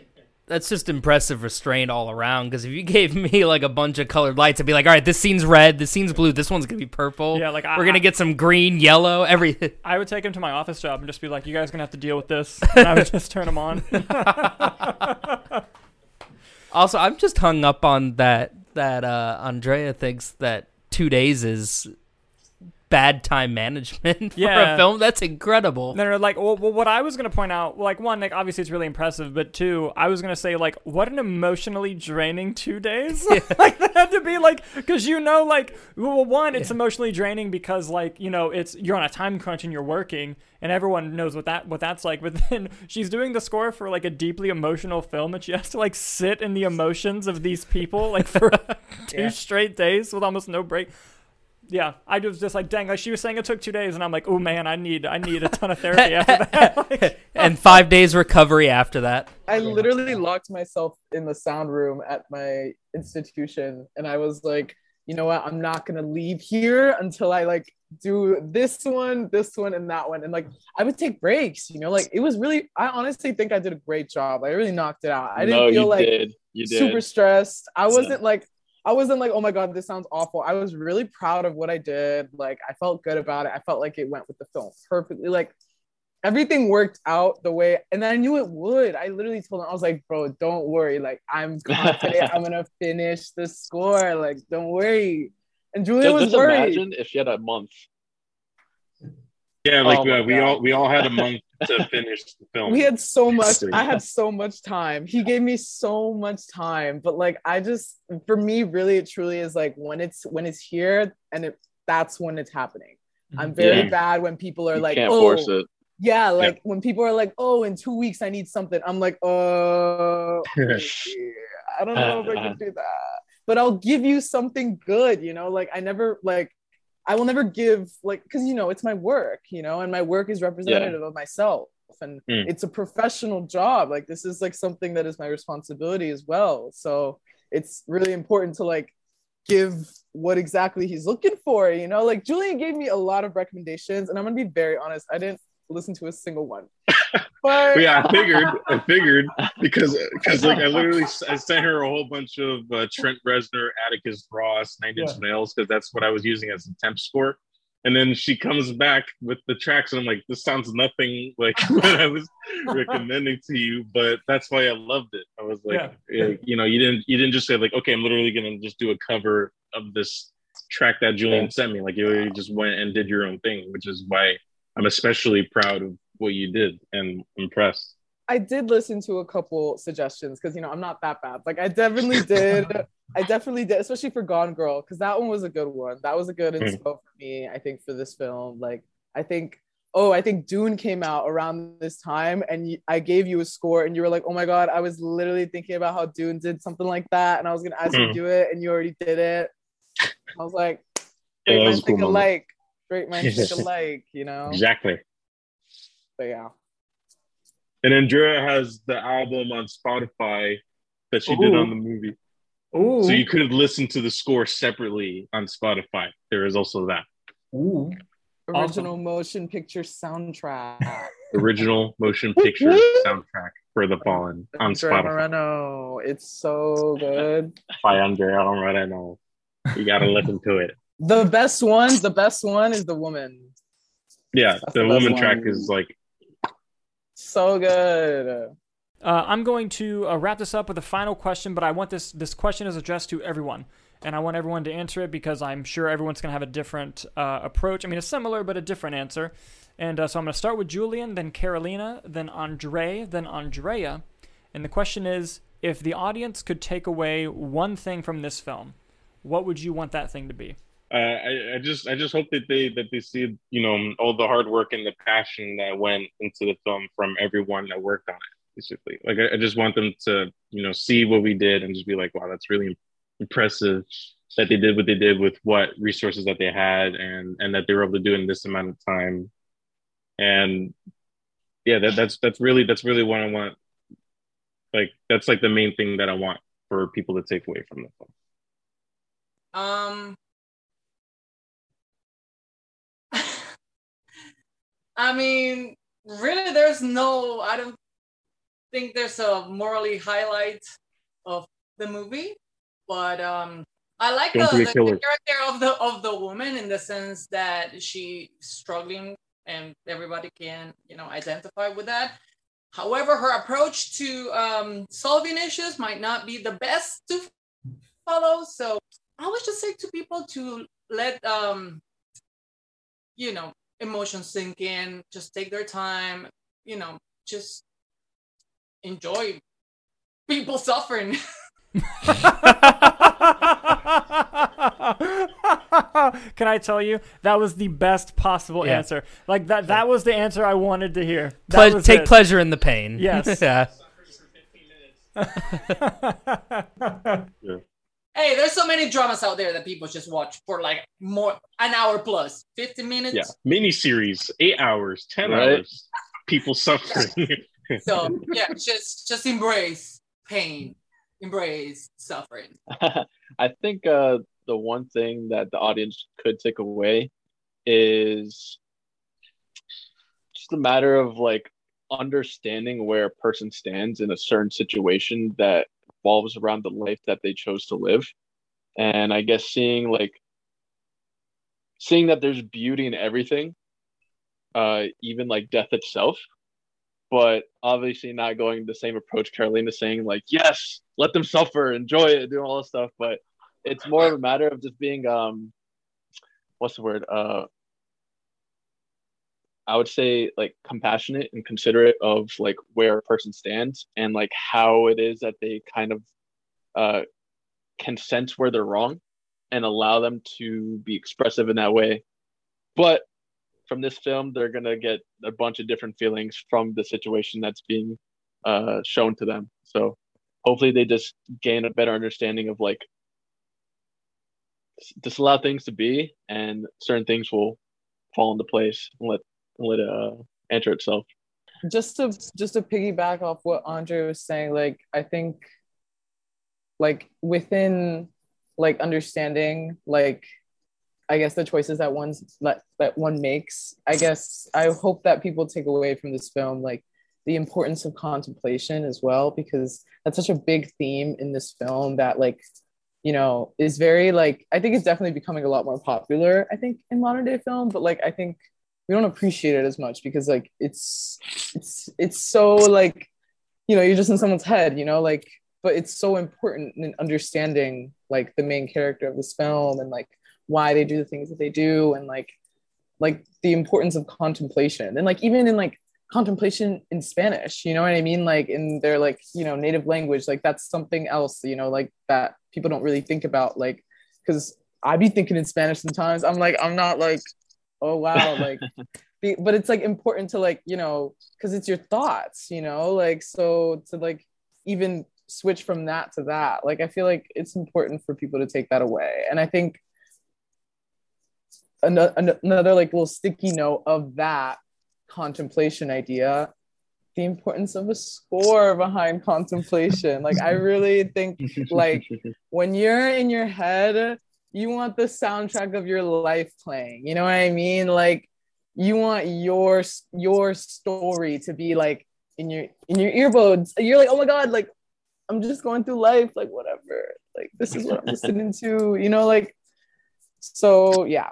that's just impressive restraint all around. Because if you gave me like a bunch of colored lights, I'd be like, all right, this scene's red, this scene's blue, this one's gonna be purple. Yeah, like, I- we're gonna I- get some green, yellow, everything. I would take him to my office job and just be like, "You guys gonna have to deal with this," and I would just turn him on. Also, I'm just hung up on that that uh Andrea thinks that two days is bad time management for Yeah. a film. That's incredible. No, no, like, well, well, what I was gonna point out, like, one, like, obviously it's really impressive, but two, I was gonna say, like, what an emotionally draining two days. like, that had to be like, because you know, like, well, one, it's emotionally draining because, like, you know, it's you're on a time crunch and you're working, and everyone knows what that what that's like. But then she's doing the score for like a deeply emotional film, and she has to like sit in the emotions of these people like for two Yeah. straight days with almost no break. Yeah, I was just like, dang, like she was saying it took two days, and I'm like, oh man, I need, I need a ton of therapy after that. Like, and five days recovery after that. I literally locked myself in the sound room at my institution and I was like, you know what? I'm not gonna leave here until I like do this one, this one, and that one. And like I would take breaks, you know, like it was really I honestly think I did a great job. I really knocked it out. I didn't no, feel you like did. You did. super stressed. I Yeah. wasn't like I wasn't like, oh my god, this sounds awful. I was really proud of what I did. Like I felt good about it. I felt like it went with the film perfectly. Like everything worked out the way, and I knew it would. I literally told him, I was like, bro, don't worry. Like I'm confident I'm gonna finish the score. Like don't worry. And Julia just, was just worried. imagine if she had a month. Yeah, like Oh uh, we God. all we all had a month to finish the film. we had so much i had so much time. He gave me so much time but like i just for me really it truly is like when it's when it's here and it that's when it's happening. I'm very Yeah. bad when people are You like can't oh. force it. yeah. like when people are like oh in two weeks i need something. I'm like oh i don't know if i can do that. But i'll give you something good you know? Like i never like i will never give like because you know it's my work you know and my work is representative of myself. And Mm. it's a professional job. Like this is like something that is my responsibility as well. So it's really important to like give what exactly he's looking for you know? Like julian gave me a lot of recommendations and i'm gonna be very honest i didn't listen to a single one but yeah, I figured. I figured because because like I literally I sent her a whole bunch of uh, Trent Reznor, Atticus Ross, Nine Inch Nails because that's what I was using as a temp score. And then she comes back with the tracks, and I'm like, this sounds nothing like what I was recommending to you, but that's why I loved it. I was like, eh, you know, you didn't you didn't just say like, okay, I'm literally gonna just do a cover of this track that Julian sent me. Like you, you just went and did your own thing, which is why I'm especially proud of what you did and impressed. I did listen to a couple suggestions because you know I'm not that bad. Like I definitely did. I definitely did, especially for Gone Girl, because that one was a good one. That was a good Mm. inspo for me. I think for this film, like I think, oh, I think Dune came out around this time, and y- I gave you a score, and you were like, oh my god, I was literally thinking about how Dune did something like that, and I was gonna ask you to Mm. do it, and you already did it. I was like, Yeah, great was minds cool think moment. alike. Great minds think alike, you know. Exactly. But yeah. And Andrea has the album on Spotify that she did on the movie. ooh, So you could have listened to the score separately on Spotify. There is also that ooh. Awesome. Original motion picture soundtrack. original motion picture soundtrack for The Fallen on Andrea Spotify Moreno. It's so good. by Andrea Moreno. You got to listen to it. The best one, the best one is the woman. Yeah, That's the the best woman one. track is like So good. Uh, I'm going to uh, wrap this up with a final question, but I want this this question is addressed to everyone, and I want everyone to answer it because I'm sure everyone's going to have a different uh, approach. I mean, a similar but a different answer. And uh, so I'm going to start with Julian, then Carolina, then Andre, then Andrea. And the question is, if the audience could take away one thing from this film, what would you want that thing to be? I, I just I just hope that they that they see you know all the hard work and the passion that went into the film from everyone that worked on it. Basically, like I, I just want them to you know see what we did and just be like, wow, that's really impressive that they did what they did with what resources that they had and and that they were able to do in this amount of time. And yeah, that, that's that's really that's really what I want. Like that's like the main thing that I want for people to take away from the film. Um, I mean, really, there's no. I don't. think there's a morally highlight of the movie, but um, I like the, Don't be a the, character of the of the woman in the sense that she's struggling and everybody can you know identify with that. However, her approach to um, solving issues might not be the best to follow. So I always just say to people to let um, you know emotions sink in, just take their time, you know, just enjoy people suffering. Can I tell you that was the best possible Yeah. answer? Like that that was the answer I wanted to hear. Ple- take it. pleasure in the pain. Yes. yeah. hey, there's so many dramas out there that people just watch for like more an hour plus, 50 minutes. Yeah, mini series, eight hours, ten Right. hours. People suffering. So yeah, just just embrace pain, embrace suffering. I think uh, the one thing that the audience could take away is just a matter of like understanding where a person stands in a certain situation that revolves around the life that they chose to live. And I guess seeing like seeing that there's beauty in everything, uh, even like death itself. But obviously not going the same approach Carolina saying like, yes, let them suffer, enjoy it, do all this stuff. But it's more of a matter of just being um what's the word? Uh I would say like compassionate and considerate of like where a person stands and like how it is that they kind of uh can sense where they're wrong and allow them to be expressive in that way. But from this film, they're gonna get a bunch of different feelings from the situation that's being uh, shown to them. So hopefully, they just gain a better understanding of like just allow things to be, and certain things will fall into place and let let it uh, enter itself. just to just to piggyback off what Andre was saying, like I think like within like understanding like I guess the choices that one's that, that one makes, I guess I hope that people take away from this film like the importance of contemplation as well, because that's such a big theme in this film that like you know is very like I think it's definitely becoming a lot more popular, I think, in modern day film, but like I think we don't appreciate it as much because like it's it's it's so like you know you're just in someone's head you know like but it's so important in understanding like the main character of this film and like why they do the things that they do and like like the importance of contemplation. And like even in like contemplation in spanish you know what i mean? Like in their like you know native language like that's something else you know like that people don't really think about like because i be thinking in spanish sometimes. I'm like i'm not like oh wow like be, but it's like important to like you know because it's your thoughts you know like so to like even switch from that to that like i feel like it's important for people to take that away and i think another, another like little sticky note of that contemplation idea the importance of a score behind contemplation like i really think like when you're in your head you want the soundtrack of your life playing you know what i mean? Like you want your your story to be like in your in your earbuds you're like oh my god like i'm just going through life like whatever. Like this is what i'm listening to you know like so yeah.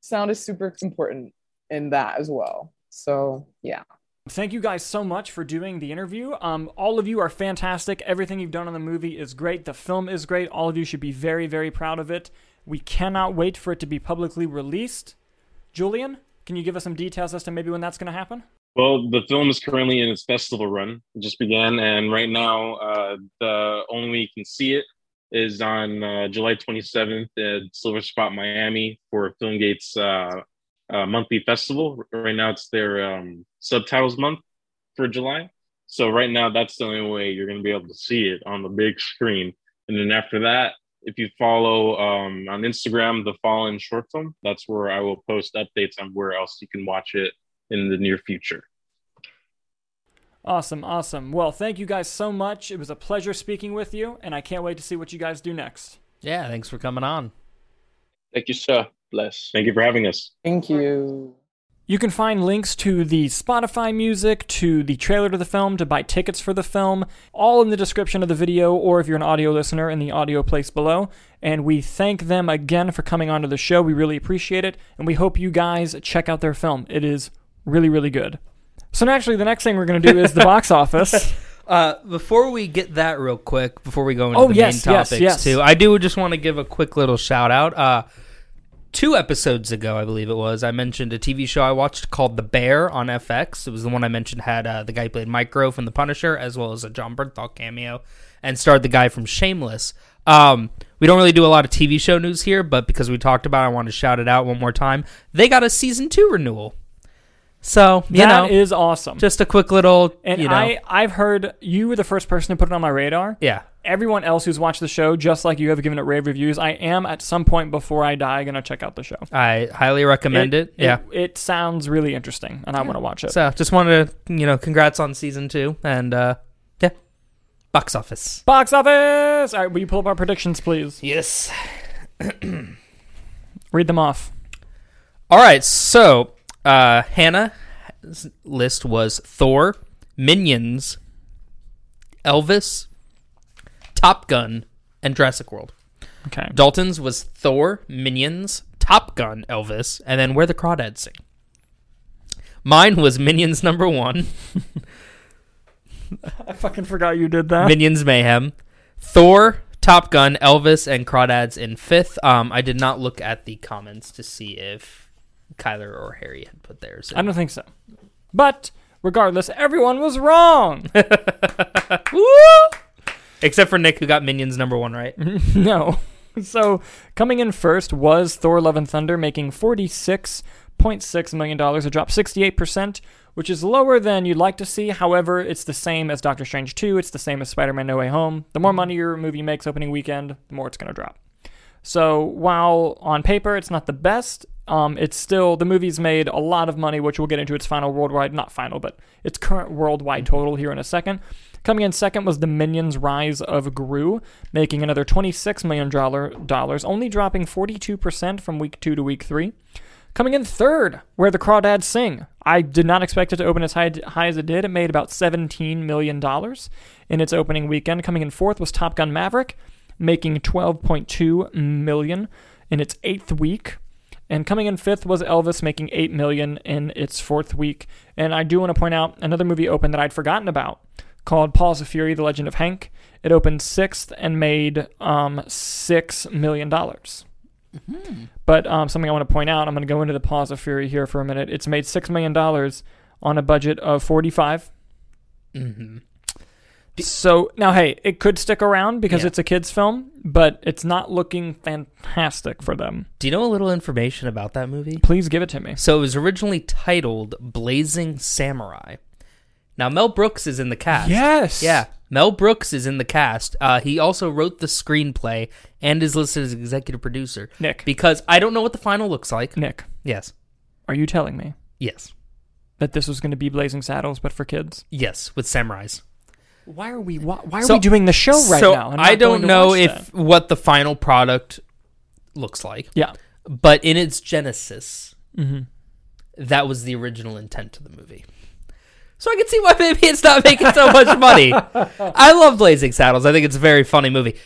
Sound is super important in that as well. So yeah Thank you guys so much for doing the interview. Um, all of you are fantastic. Everything you've done on the movie is great. The film is great. All of you should be very, very proud of it. We cannot wait for it to be publicly released. Julian, can you give us some details as to maybe when that's going to happen? Well, the film is currently in its festival run. It just began, and right now, uh, the only you can see it is on uh, July 27th at Silver Spot Miami for Filmgate's uh, uh, monthly festival. Right now, it's their um, subtitles month for July. So right now, that's the only way you're going to be able to see it on the big screen. And then after that, if you follow um, on Instagram, the Fallen short film, that's where I will post updates on where else you can watch it in the near future. Awesome, awesome. Well, thank you guys so much. It was a pleasure speaking with you, and I can't wait to see what you guys do next. Yeah, thanks for coming on. Thank you, sir. Bless. Thank you for having us. thank you You can find links to the Spotify music, to the trailer to the film, to buy tickets for the film, all in the description of the video, or if you're an audio listener, in the audio place below. And we thank them again for coming onto the show. We really appreciate it, and we hope you guys check out their film. It is really, really good. So naturally, the next thing we're going to do is the box office. Uh, before we get that real quick, before we go into Oh, the yes, main yes, topics yes. too, I do just want to give a quick little shout out. Uh, two episodes ago, I believe it was, I mentioned a TV show I watched called The Bear on FX. It was the one I mentioned had uh, the guy who played Micro from The Punisher, as well as a Jon Bernthal cameo, and starred the guy from Shameless. Um, we don't really do a lot of TV show news here, but because we talked about, it, I want to shout it out one more time. They got a season two renewal. So you That is know, awesome. just a quick little, and you know, I, I've heard you were the first person to put it on my radar. yeah. Everyone else who's watched the show, just like you have given it rave reviews, I am at some point before I die going to check out the show. I highly recommend it. Yeah. It, sounds really interesting, and I want to watch it. So just wanted to, you know, congrats on season two, and uh, yeah, box office. Box office! All right, will you pull up our predictions, please? Yes. Read them off. All right. So uh, Hannah's list was Thor, Minions, Elvis, Top Gun, and Jurassic World. Okay. Dalton's was Thor, Minions, Top Gun, Elvis, and then Where the Crawdads Sing. Mine was Minions number one, I fucking forgot you did that. Minions Mayhem, Thor, Top Gun, Elvis, and Crawdads in fifth. Um, I did not look at the comments to see if Kyler or Harry had put theirs. In. I don't think so. But regardless, everyone was wrong. Except for Nick, who got Minions number one right. no. So coming in first was Thor: Love and Thunder, making forty-six point six million dollars, a drop sixty-eight percent, which is lower than you'd like to see. However, it's the same as Doctor Strange two. It's the same as Spider-Man: No Way Home. The more money your movie makes opening weekend, the more it's going to drop. So while on paper it's not the best, um, it's still the movie's made a lot of money, which we'll get into its final worldwide, not final, but its current worldwide total here in a second. Coming in second was the Minions: Rise of Gru, making another twenty-six million dollars, only dropping forty-two percent from week two to week three. Coming in third, Where the Crawdads Sing. I did not expect it to open as high, high as it did. It made about $17 million in its opening weekend. Coming in fourth was Top Gun Maverick, making $12.2 million in its eighth week. And coming in fifth was Elvis, making 8 million in its fourth week. And I do want to point out another movie open that I'd forgotten about called Paws of Fury: The Legend of Hank. It opened sixth and made um, six million dollars. But um, something I want to point out, I'm going to go into the Paws of Fury here for a minute. It's made six million dollars on a budget of 45. Mm-hmm. So now, hey, it could stick around because Yeah. it's a kids' film, but it's not looking fantastic for them. Do you know a little information about that movie? Please give it to me. So it was originally titled Blazing Samurai. Now Mel Brooks is in the cast. Yes. Yeah, Mel Brooks is in the cast. Uh, he also wrote the screenplay and is listed as executive producer. Nick. Because I don't know what the final looks like. Nick, Yes. are you telling me Yes. that this was going to be Blazing Saddles, but for kids? Yes, with samurais. Why are we? Why, why are So- we doing the show right so now? I don't know if that? what the final product looks like, Yeah. but in its genesis, Mhm. that was the original intent of the movie. So I can see why maybe it's not making so much money. I love Blazing Saddles. I think it's a very funny movie.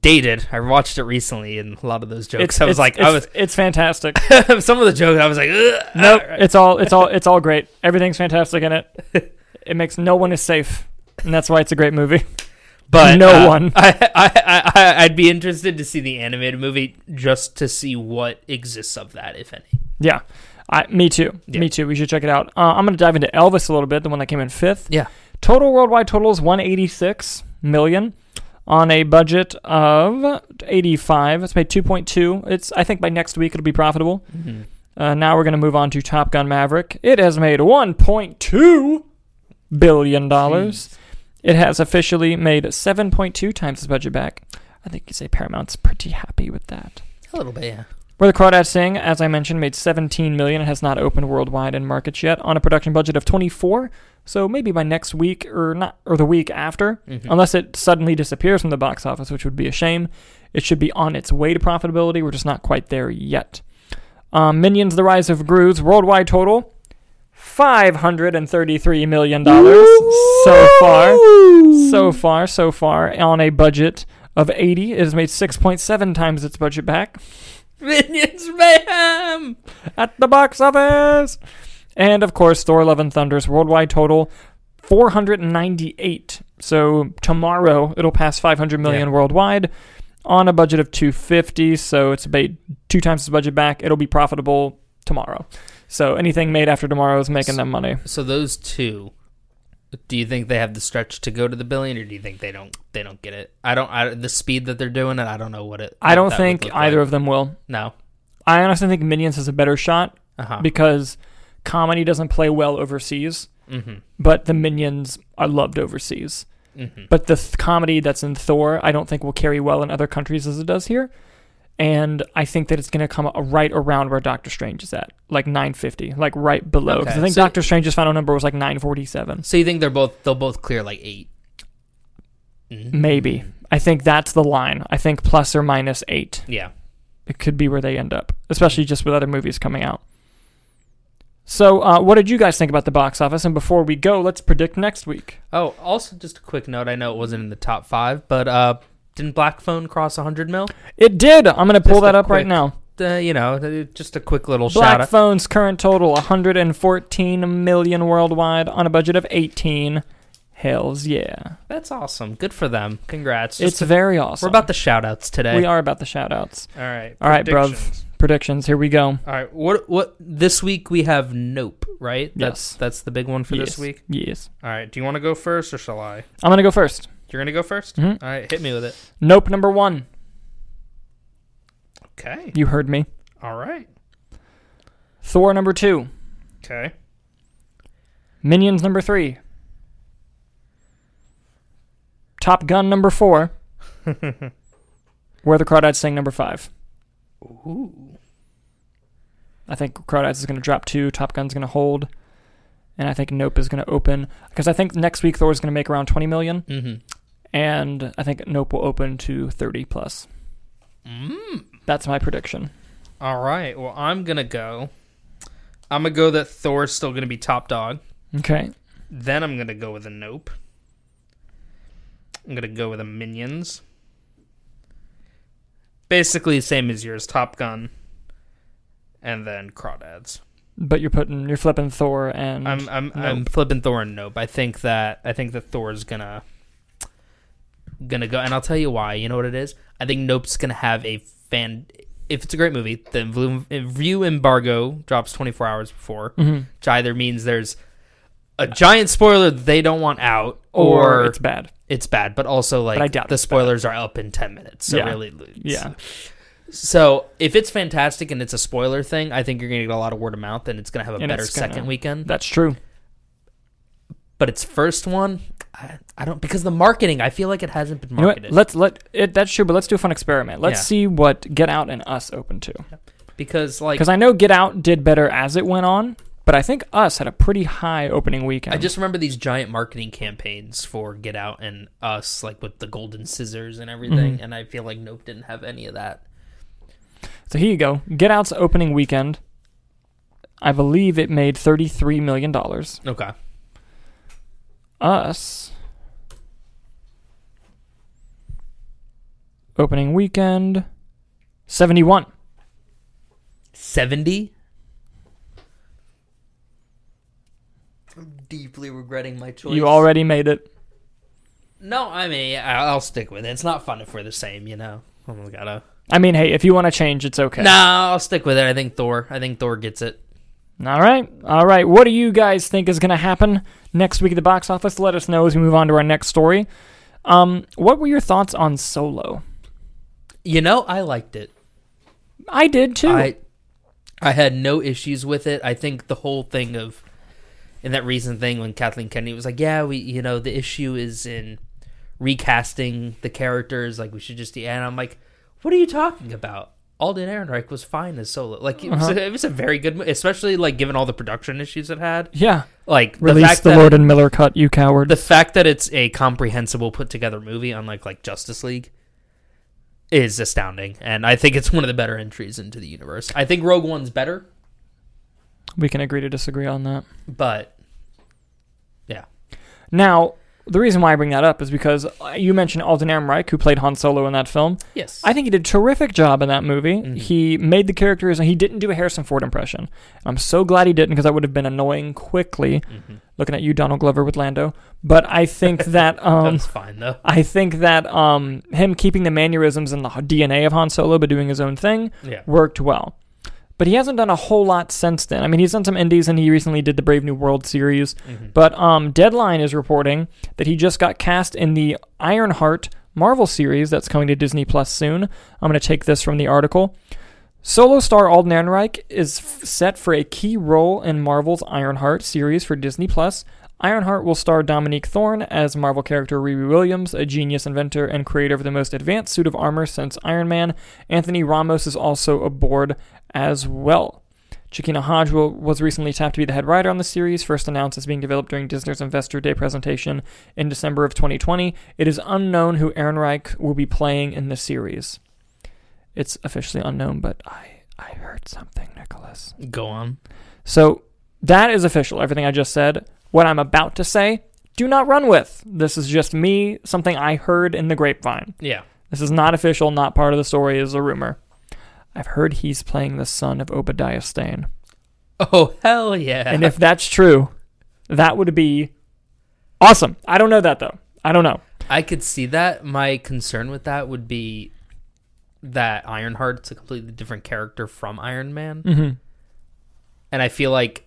Dated. I watched it recently, and a lot of those jokes. I was like, it's, I was it's fantastic. some of the jokes. I was like, Ugh. nope, it's all it's all it's all great. Everything's fantastic in it. It makes no one is safe, and that's why it's a great movie. but no uh, one. I, I, I, I'd be interested to see the animated movie just to see what exists of that, if any. Yeah, I, me too. Yeah. Me too. We should check it out. Uh, I'm going to dive into Elvis a little bit, the one that came in fifth. Yeah. Total worldwide total is 186 million on a budget of 85. It's made 2.2. It's I think by next week it'll be profitable. Mm-hmm. Uh, now we're going to move on to Top Gun Maverick. It has made 1.2 billion dollars. It has officially made 7.2 times its budget back. I think you say Paramount's pretty happy with that. A little bit, yeah. Where the Crawdads Sing, as I mentioned, made 17 million. It has not opened worldwide in markets yet on a production budget of 24. So maybe by next week or not, or the week after, Mhm. unless it suddenly disappears from the box office, which would be a shame. It should be on its way to profitability. We're just not quite there yet. Um, Minions: The Rise of Gru's worldwide total 533 million dollars so far. So far, so far on a budget of 80, it has made 6.7 times its budget back Minions mayhem. at the box office. And of course, Thor: Love and Thunder's worldwide total 498. So tomorrow it'll pass 500 million Yeah. worldwide on a budget of 250. So it's about two times its budget back. It'll be profitable tomorrow. So anything made after tomorrow is making them money. So those two, do you think they have the stretch to go to the billion, or do you think they don't? They don't get it. I don't. I, the speed that they're doing it, I don't know what it. I don't think either like. of them will. No. I honestly think Minions has a better shot Uh-huh. because comedy doesn't play well overseas, mm-hmm. but the Minions are loved overseas. Mm-hmm. But the th- comedy that's in Thor, I don't think will carry well in other countries as it does here. And I think that it's going to come right around where Doctor Strange is at, like 950, like right below. Because Okay, I think so- Doctor Strange's final number was like 947. So you think they're both? They'll both clear like eight. Maybe. I think that's the line. I think plus or minus eight. Yeah. It could be where they end up, especially just with other movies coming out. So, uh, what did you guys think about the box office? And before we go, let's predict next week. Oh, also just a quick note. I know it wasn't in the top five, but uh, didn't Black Phone cross 100 mil? It did. I'm going to pull Just a that up right now. Uh, you know, just a quick little shout Black out. Phone's current total 114 million worldwide on a budget of 18. Hells yeah. That's awesome. Good for them. Congrats. It's a- very awesome. We're about the shout outs today. We are about the shout outs. All right. All right, bruv. predictions. Predictions. Here we go. All right. What what this week we have Nope, right? That's Yes. that's the big one for yes. this week. Yes. All right. Do you want to go first or shall I? I'm going to go first. You're going to go 1st Mhm. All right, hit me with it. Nope, number one. Okay. You heard me. All right. Thor, number two. Okay. Minions, number three. Top Gun, number four. Where the Crawdads Sing, number five. Ooh. I think Crawdads is going to drop two. Top Gun's going to hold. And I think Nope is going to open. Because I think next week Thor is going to make around 20 million. Mhm. And I think Nope will open to 30 plus. Mm. That's my prediction. All right. Well, I'm going to go. I'm going to go that Thor's still going to be top dog. Okay. Then I'm going to go with a Nope. I'm going to go with a Minions. Basically, same as yours, Top Gun. And then Crawdads. But you're putting, you're flipping Thor and. I'm I'm I'm flipping Thor and Nope. I think that I think that Thor's gonna gonna go, and I'll tell you why. You know what it is? I think Nope's gonna have a fan. If it's a great movie, the view- embargo drops 24 hours before, Mhm. which either means there's a giant spoiler that they don't want out, or or, it's bad. it's bad. But also, like I doubt the it's bad. spoilers are up in 10 minutes, so Yeah. really, Yeah. So if it's fantastic and it's a spoiler thing, I think you're gonna get a lot of word of mouth, and it's gonna have a And better gonna- second weekend That's true. but its first one, I, I don't because the marketing. I feel like it hasn't been You know marketed Let's let it. That's true, but let's do a fun experiment. Let's Yeah. see what Get Out and Us open to. because like Because I know Get Out did better as it went on, but I think Us had a pretty high opening weekend. I just remember these giant marketing campaigns for Get Out and Us, like with the golden scissors and everything, Mhm. and I feel like Nope didn't have any of that. so here you go. Get Out's opening weekend. I believe it made thirty-three million dollars. Okay, Us opening weekend seventy-one. seventy. I'm deeply regretting my choice. You already made it. No, I mean I- I'll stick with it. It's not fun if we're the same, you know. I gotta. I mean, hey, if you want to change, it's okay. No, I'll stick with it. I think Thor. I think Thor gets it. All right. All right. What do you guys think is going to happen next week at the box office? Let us know as we move on to our next story. Um, what were your thoughts on Solo? You know, I liked it. I did too. I I had no issues with it. I think the whole thing of in that recent thing when Kathleen Kennedy was like, "Yeah, we you know the issue is in recasting the characters. Like we should just." And I'm like, "What are you talking about?" Alden Ehrenreich was fine as Solo. Like it was, Uh-huh. a, it was a very good, mo- especially like given all the production issues it had. yeah. Like the Release fact the that Lord and Miller cut, you coward. the fact that it's a comprehensible put together movie unlike like justice league is astounding and i think it's one of the better entries into the universe i think rogue one's better We can agree to disagree on that. But yeah. Now, the reason why I bring that up is because uh, you mentioned Alden Ehrenreich, who played Han Solo in that film. yes, I think he did a terrific job in that movie. Mhm. He made the characters, and he didn't do a Harrison Ford impression. I'm so glad he didn't because that would have been annoying quickly. Mhm. Looking at you, Donald Glover with Lando. But I think that um, that's fine though. I think that um, him keeping the mannerisms and the DNA of Han Solo, but doing his own thing, Yeah, worked well. But he hasn't done a whole lot since then. I mean, he's done some indies, and he recently did the Brave New World series. Mhm. But um, Deadline is reporting that he just got cast in the Ironheart Marvel series that's coming to Disney Plus soon. I'm going to take this from the article. Solo star Alden Ehrenreich is f- set for a key role in Marvel's Ironheart series for Disney Plus. Ironheart will star Dominique Thorne as Marvel character Riri Williams, a genius inventor and creator of the most advanced suit of armor since Iron Man. Anthony Ramos is also aboard as well. Chiquina Hodge will, was recently tapped to be the head writer on the series, first announced as being developed during Disney's Investor Day presentation in December of 2020. It is unknown who Ehrenreich will be playing in the series. It's officially unknown, but I, I heard something, Nicholas. go on. So that is official, everything I just said. What I'm about to say, do not run with. This is just me, something I heard in the grapevine. Yeah, This is not official, not part of the story, is a rumor. I've heard he's playing the son of Obadiah Stane. Oh hell yeah! And if that's true, that would be awesome. I don't know that though. I don't know. I could see that, my concern with that would be that Ironheart's a completely different character from Iron Man, Mm-hmm. and I feel like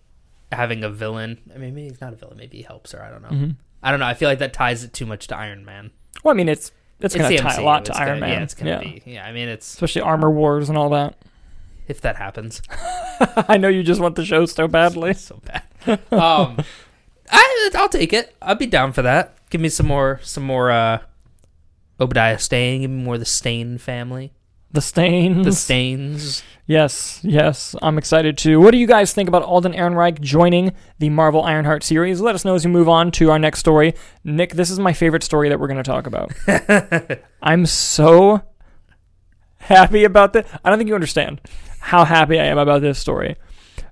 having a villain. I mean, maybe he's not a villain. Maybe he helps her. I don't know. Mm-hmm. I don't know. I feel like that ties it too much to Iron Man. Well, I mean, it's it's, going to tie a lot to it's Iron gonna- Man. Yeah, it's gonna be. Yeah, I mean, it's especially Armor Wars and all that. if that happens, I know you just want the show so badly. so bad. Um, I I'll take it. I'd be down for that. Give me some more, some more. uh Obadiah Stane. Give me more of the Stain family. The stains. The Stains. Yes, yes, I'm excited too. What do you guys think about Alden Ehrenreich joining the Marvel Ironheart series? Let us know as we move on to our next story. Nick, this is my favorite story that we're going to talk about. I'm so happy about this. I don't think you understand how happy I am about this story.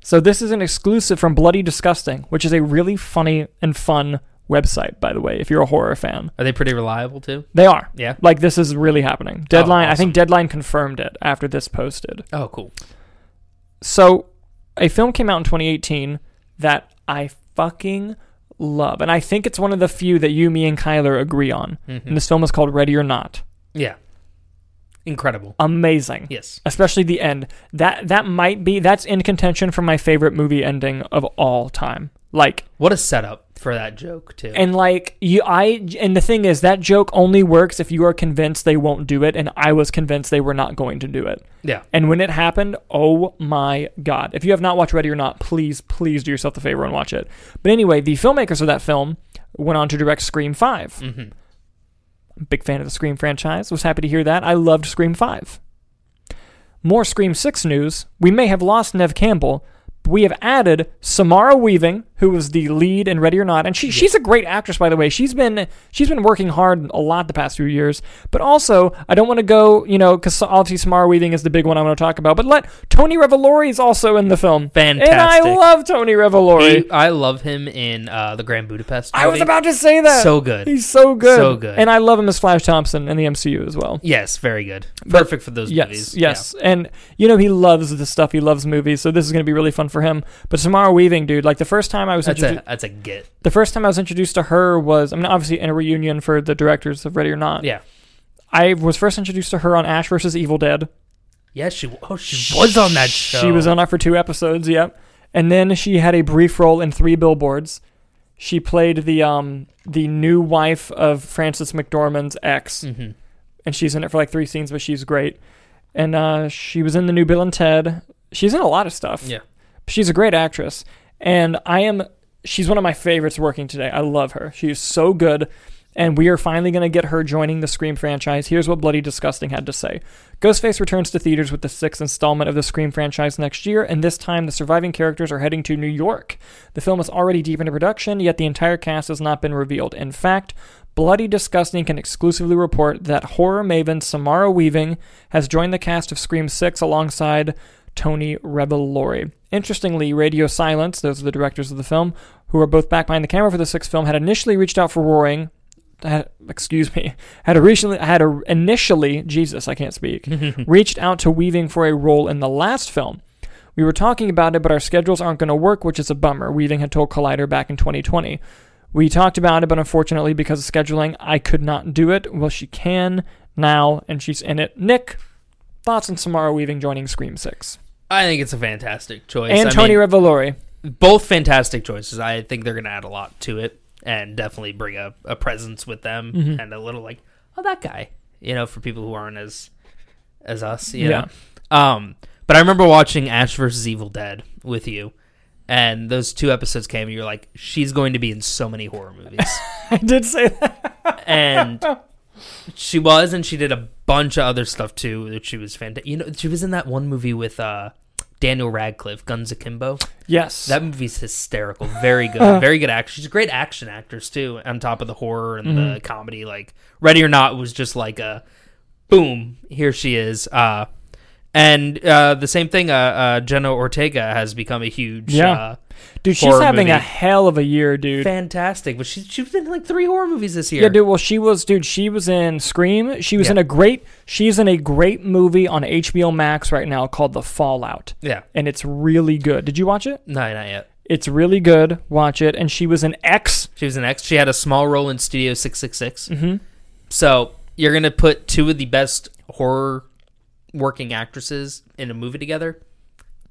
So this is an exclusive from Bloody Disgusting, which is a really funny and fun website, by the way, if you're a horror fan. Are they pretty reliable too? They are. Yeah. Like this is really happening. Deadline, I awesome. think Deadline confirmed it after this posted. Oh, cool. So, a film came out in 2018 that I fucking love, and I think it's one of the few that you, me, and Kyler agree on. Mhm. And this film is called Ready or Not. Yeah. Incredible. Amazing, Yes. especially the end. That that might be that's in contention for my favorite movie ending of all time. Like, What a setup for that joke too. and like you, I, and the thing is that joke only works if you are convinced they won't do it, and I was convinced they were not going to do it. yeah. And when it happened, oh my god. If you have not watched Ready or Not, please, please do yourself the favor and watch it. But anyway, the filmmakers of that film went on to direct Scream 5. hmm big fan of the Scream franchise. Was happy to hear that. I loved Scream 5. More Scream 6 news. We may have lost Neve Campbell, but we have added Samara Weaving, who was the lead in Ready or Not, and she she's a great actress by the way. She's been she's been working hard a lot the past few years. But also, I don't want to go, you know, because obviously Samara Weaving is the big one I want to talk about. But let Tony Revolori is also in the film, Fantastic, and I love Tony Revolori. He- I love him in uh, the Grand Budapest. I was about to say that. So good. He's so good. So good. And I love him as Flash Thompson in the MCU as well. Yes, very good. But- Perfect for those yes, movies. Yes, and you know he loves the stuff. He loves movies, so this is going to be really fun for him. But Samara Weaving, dude, like the first time I was Yeah. That's introduced, a that's a get. the first time I was introduced to her was I mean obviously in a reunion for the directors of Ready or Not. Yeah. I was first introduced to her on Ash versus Evil Dead. Yeah, she oh she was on that show. She was on that for two episodes. Yep. And then she had a brief role in Three Billboards. She played the um the new wife of Frances McDormand's ex. hmm and she's in it for like three scenes, but she's great. And uh, she was in the new Bill and Ted. She's in a lot of stuff. Yeah. She's a great actress, and I am. She's one of my favorites working today. I love her. She is so good, and we are finally going to get her joining the Scream franchise. Here's what Bloody Disgusting had to say: Ghostface returns to theaters with the sixth installment of the Scream franchise next year, and this time the surviving characters are heading to New York. The film is already deep into production, yet the entire cast has not been revealed. In fact, Bloody Disgusting can exclusively report that horror maven Samara Weaving has joined the cast of Scream 6 alongside Tony Revolori. Interestingly, Radio Silence, those are the directors of the film, who are both back behind the camera for the sixth film, had initially reached out for Roaring. Had, excuse me, had originally had a, initially Jesus, I can't speak, reached out to Weaving for a role in the last film. We were talking about it, but our schedules aren't going to work, which is a bummer. Weaving had told Collider back in 2020. We talked about it, but unfortunately, because of scheduling, I could not do it. Well, she can now, and she's in it. Nick, thoughts on Samara Weaving joining Scream 6? I think it's a fantastic choice. And I Tony mean, Revolori. both fantastic choices. I think they're going to add a lot to it and definitely bring a, a presence with them Mm-hmm. and a little like, oh, that guy, you know, for people who aren't as as us, you Yeah. know. Um, but I remember watching Ash versus Evil Dead with you, and those two episodes came. and You're like, she's going to be in so many horror movies, I did say that. and she was, and she did a bunch of other stuff too. That she was fantastic. You know, she was in that one movie with uh, Daniel Radcliffe, Guns Akimbo. Yes. That movie's hysterical. Very good. Very good action. She's a great action actress too, on top of the horror and Mm-hmm. the comedy. Like Ready or Not was just like a boom, here she is. Uh and uh the same thing, uh, uh Jenna Ortega has become a huge Yeah. uh dude, she's having a hell of a year, dude. fantastic. But she she was in like three horror movies this year. Yeah, dude. Well, she was, dude. She was in Scream. She was Yeah. in a great. She's in a great movie on HBO Max right now called The Fallout, Yeah. and it's really good. Did you watch it? No, not yet. It's really good. Watch it. And she was in X. She was an X. She had a small role in Studio Six Six Six. Mm-hmm. So you're gonna put two of the best horror working actresses in a movie together.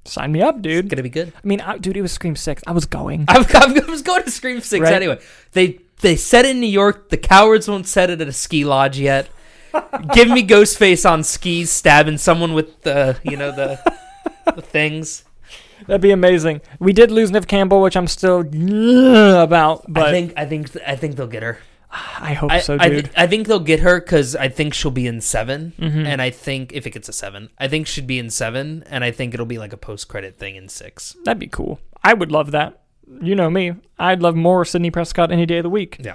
Sign me up, dude. Gonna be good. I mean, I, dude, it was Scream Six. I was going. I was, I was going to Scream Six Right. anyway. They they set it in New York. The cowards won't set it at a ski lodge yet. Give me Ghostface on skis stabbing someone with the you know the, the things. That'd be amazing. We did lose Neve Campbell, which I'm still about, but I, think I think I think they'll get her. Hope I, so, I, dude. I think they'll get her because I think she'll be in 7 Mhm. and I think if it gets a seven, I think she'd be in seven, and I think it'll be like a post credit thing in six. That'd be cool. I would love that. You know me. I'd love more Sidney Prescott any day of the week. Yeah.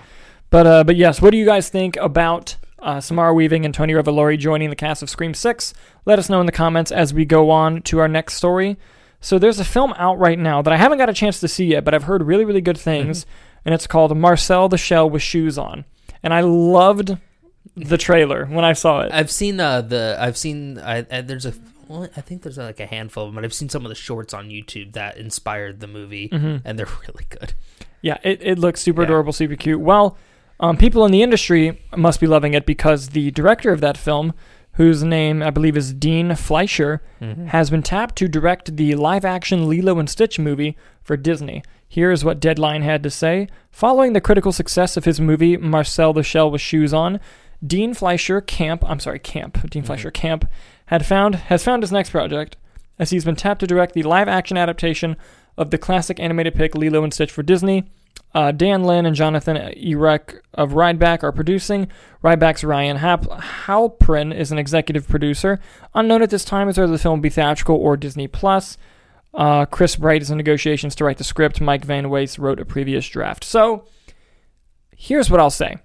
But uh, but yes, what do you guys think about uh, Samara Weaving and Tony Revolori joining the cast of Scream Six? Let us know in the comments as we go on to our next story. So there's a film out right now that I haven't got a chance to see yet, but I've heard really really good things, and it's called Marcel the Shell with Shoes On, and I loved the trailer when I saw it. I've seen uh, the I've seen I, I there's a well, I think there's like a handful of them, but I've seen some of the shorts on YouTube that inspired the movie, and they're really good. Yeah, it, it looks super Yeah. adorable, super cute. Well, um, people in the industry must be loving it because the director of that film, whose name I believe is Dean Fleischer, has been tapped to direct the live action Lilo and Stitch movie for Disney. Here's what Deadline had to say. Following the critical success of his movie Marcel the Shell with Shoes On, Dean Fleischer Camp, I'm sorry, Camp, Dean Fleischer Camp, had found has found his next project, as he's been tapped to direct the live action adaptation of the classic animated pick Lilo and Stitch for Disney. Uh, Dan Lin and Jonathan Eirich of Rideback are producing. Rideback's Ryan Hap- Halprin is an executive producer. Unknown at this time is whether the film will be theatrical or Disney Plus. Uh, Chris Bright is in negotiations to write the script. Mike Van Waes wrote a previous draft. So, here's what I'll say.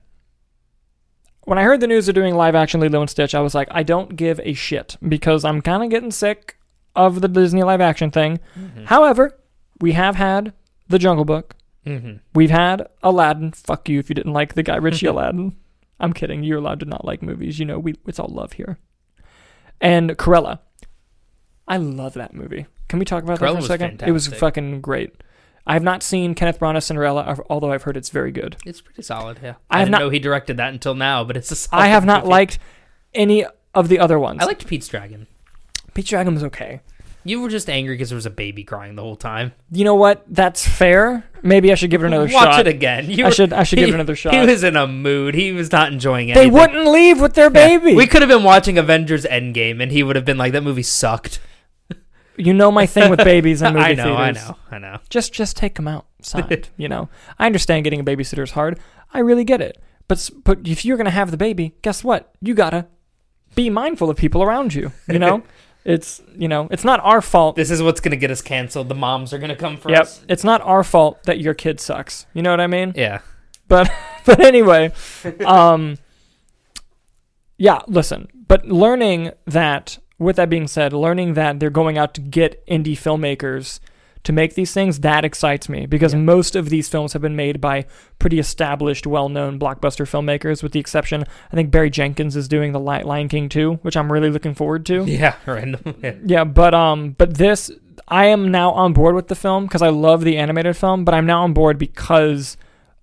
When I heard the news of doing live action Lilo and Stitch, I was like, I don't give a shit because I'm kind of getting sick of the Disney live action thing. However, we have had The Jungle Book. Mm-hmm. We've had Aladdin. Fuck you if you didn't like the Guy Ritchie Aladdin. I'm kidding. You're allowed to not like movies. You know, we it's all love here. And Cruella. I love that movie. Can we talk about Cruella that for a second? It was fucking great. I have not seen Kenneth Branagh's Cinderella, although I've heard it's very good. It's pretty solid. Yeah, I I, have didn't not- know he directed that until now, but it's a. Solid I have not movie. liked any of the other ones. I liked Pete's Dragon. Pete's Dragon was okay. You were just angry because there was a baby crying the whole time. You know what? That's fair. Maybe I should give it another Watch shot. Watch it again. You I were- should- I should give it another shot. He was in a mood. He was not enjoying it. They wouldn't leave with their Yeah. baby. We could have been watching Avengers Endgame, and he would have been like, "That movie sucked." You know my thing with babies in movie I know, I theaters. know, I know. Just just take them outside. you know, I understand getting a babysitter is hard. I really get it. But but if you're gonna have the baby, guess what? You gotta be mindful of people around you. You know, it's you know it's not our fault. This is what's gonna get us canceled. The moms are gonna come for Yep, us. it's not our fault that your kid sucks. You know what I mean? Yeah. But but anyway, um, yeah. Listen, but learning that. With that being said, learning that they're going out to get indie filmmakers to make these things, that excites me because most of these films have been made by pretty established, well-known blockbuster filmmakers, with the exception, I think Barry Jenkins is doing the Li- Lion King 2, which I'm really looking forward to. Yeah, random. Yeah. Yeah, but um, but this I am now on board with the film because I love the animated film, but I'm now on board because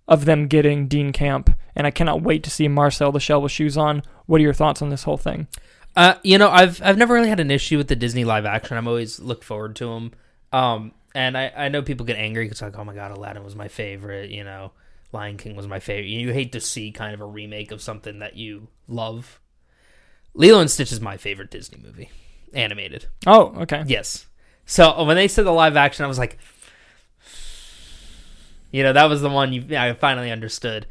of them getting Dean Camp, and I cannot wait to see Marcel the Shell with shoes on. What are your thoughts on this whole thing? Uh, you know, I've I've never really had an issue with the Disney live action. I'm always look forward to them. Um, and I I know people get angry because like, oh my god, Aladdin was my favorite. You know, Lion King was my favorite. You hate to see kind of a remake of something that you love. Lilo and Stitch is my favorite Disney movie, animated. Oh, okay. Yes. So when they said the live action, I was like, you know, that was the one you I finally understood.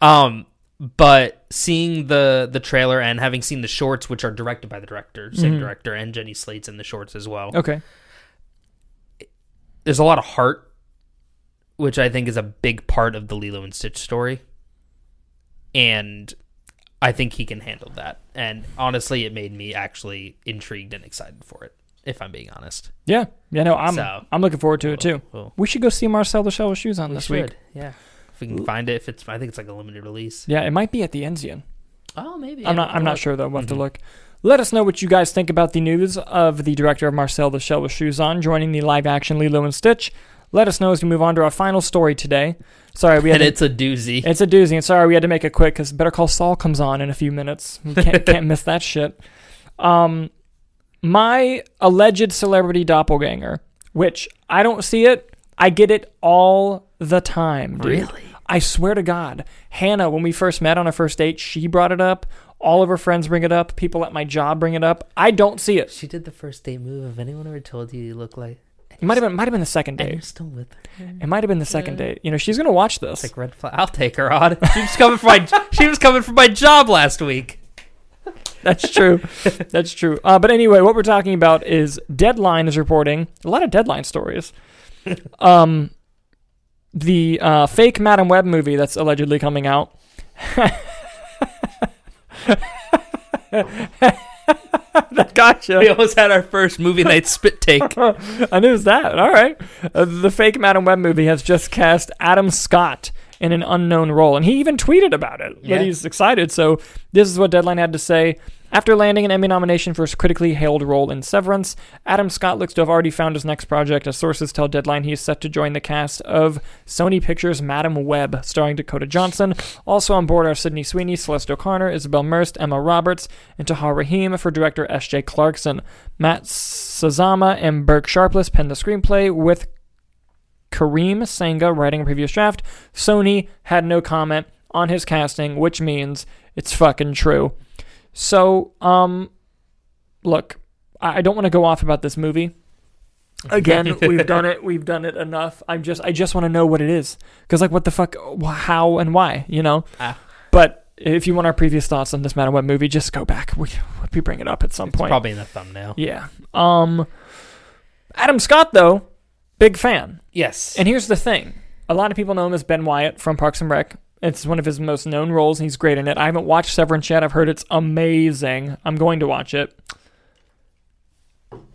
Um, but seeing the the trailer and having seen the shorts, which are directed by the director, same Mhm. director, and Jenny Slate's in the shorts as well. Okay. There's a lot of heart, which I think is a big part of the Lilo and Stitch story, and I think he can handle that. And honestly, it made me actually intrigued and excited for it. If I'm being honest. Yeah, yeah. No, I'm So- I'm looking forward to it too. Cool. We should go see Marcel the Shell with shoes on We this should, week. yeah. If we can find it, if it's, I think it's like a limited release. Yeah, it might be at the Enzian. Oh, maybe. I'm not. I'm not sure though. We'll have to Mhm. look. Let us know what you guys think about the news of the director of Marcel the Shell with Shoes On joining the live action Lilo and Stitch. Let us know as we move on to our final story today. Sorry, we had And to, it's a doozy. it's a doozy, and sorry we had to make it quick because Better Call Saul comes on in a few minutes. We can't, can't miss that shit. Um, my alleged celebrity doppelganger, which I don't see it, I get it all the time. Dude. Really? I swear to God, Hannah, when we first met on our first date, she brought it up. All of her friends bring it up. People at my job bring it up. I don't see it. She did the first date move. Have anyone ever told you you look like? It might have been might have been the second And you're date. still with her. It might have been the second date. You know, she's gonna watch this. It's like red flag. I'll take her on. She was coming for my. She was coming for my job last week. That's true. That's true. Uh, but anyway, what we're talking about is Deadline is reporting a lot of Deadline stories. um, the uh, fake Madam Web movie that's allegedly coming out. that gotcha. We almost had our first movie night spit take. I knew it was that. All right. Uh, the fake Madam Web movie has just cast Adam Scott in an unknown role, and he even tweeted about it Yeah. that he's excited. So this is what Deadline had to say. After landing an Emmy nomination for his critically hailed role in Severance, Adam Scott looks to have already found his next project. As sources tell Deadline, he is set to join the cast of Sony Pictures' Madam Web, starring Dakota Johnson. Also on board are Sydney Sweeney, Celeste O'Connor, Isabel Merced, Emma Roberts, and Tahar Rahim for director S.J. Clarkson. Matt Sazama and Burke Sharpless penned the screenplay with Kerem Sanga writing a previous draft. Sony had no comment on his casting, which means it's fucking true. So, um, look, I don't want to go off about this movie. Again, we've done it. We've done it enough. I'm just, I just want to know what it is, because like, what the fuck, how and why, you know? Ah. But if you want our previous thoughts on this matter what movie, just go back. We we bring it up at some It's point. probably in the thumbnail. Yeah. Um, Adam Scott though, big fan. Yes. And here's the thing: a lot of people know him as Ben Wyatt from Parks and Rec. It's one of his most known roles, and he's great in it. I haven't watched Severance yet. I've heard it's amazing. I'm going to watch it.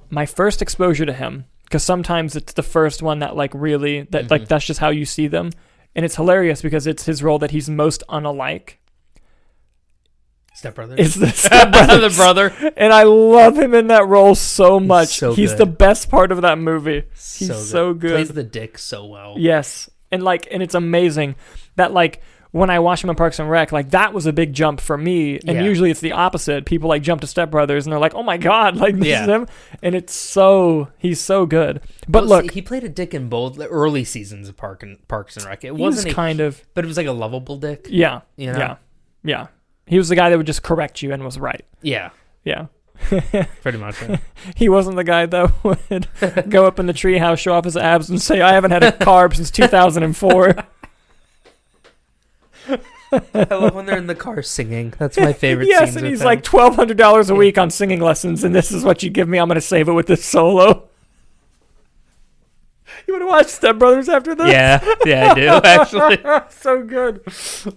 My first exposure to him, because sometimes it's the first one that like really that like Mhm. that's just how you see them, and it's hilarious because it's his role that he's most unalike. Step brother. It's the stepbrother, the brother. and I love him in that role so He's much. so he's good. the best part of that movie. He's so good. He plays the dick so well. Yes. And like and it's amazing that like when I watch him in Parks and Rec, like that was a big jump for me. And Yeah. usually it's the opposite. People like jump to Step Brothers and they're like, "Oh my god, like this Yeah. is him." And it's so he's so good. But Well, look, see, he played a dick in both the early seasons of Park and Parks and Rec. It he was wasn't a, kind of but it was like a lovable dick. yeah, You know? yeah, yeah. He was the guy that would just correct you and was right. Yeah, Yeah. pretty much. yeah. He wasn't the guy that would go up in the treehouse, show off his abs, and say, "I haven't had a carb since 2004." I love when they're in the car singing. That's my favorite. yes, scenes and he's like twelve hundred dollars a week on singing lessons, and this is what you give me. I'm gonna save it with this solo. You want to watch Step Brothers after this? yeah, yeah, I do actually. so good.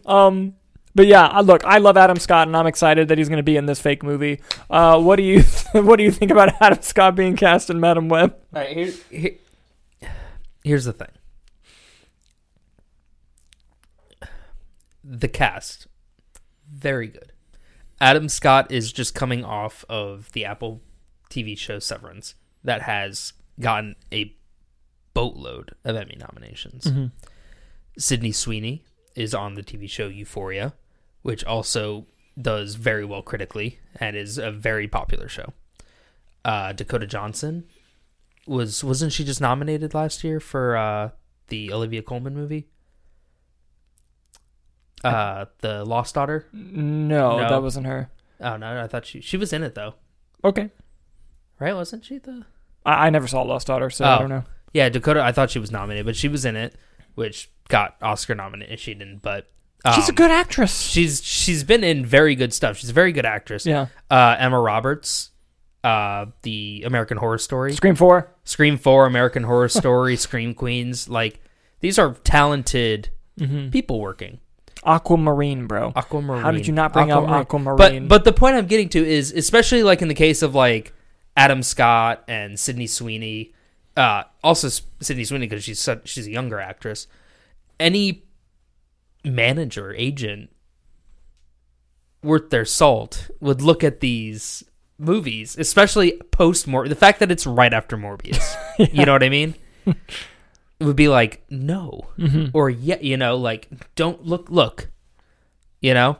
Um, but yeah, I- look, I love Adam Scott, and I'm excited that he's gonna be in this fake movie. Uh, what do you what do you think about Adam Scott being cast in Madam Web? All right, here, here, here's the thing. The cast, very good. Adam Scott is just coming off of the Apple TV show Severance that has gotten a boatload of Emmy nominations. Sydney Sweeney is on the TV show Euphoria, which also does very well critically and is a very popular show. Uh, Dakota Johnson was wasn't she just nominated last year for uh, the Olivia Colman movie? Uh, the Lost Daughter. No, No. that wasn't her. Oh no, I thought she she was in it though, Okay. right? Wasn't she the? I, I never saw Lost Daughter, so I Oh. don't know. Yeah, Dakota. I thought she was nominated, but she was in it, which got Oscar nominated. And she didn't, but She's a um, good actress. She's she's been in very good stuff. She's a very good actress. yeah. Uh, Emma Roberts, uh, the American Horror Story, Scream 4. Scream Four, American Horror Story, Scream Queens. Like these are talented Mm-hmm. people working. Aquamarine, bro. Aquamarine. How did you not bring up Aquamarine? But but the point I'm getting to is especially like in the case of like Adam Scott and Sydney Sweeney, uh, also Sydney Sweeney because she's such, she's a younger actress. Any manager agent worth their salt would look at these movies, especially post Mor the fact that it's right after Morbius. You know what I mean? it would be like no mm-hmm. or yeah, you know, like don't look look. You know?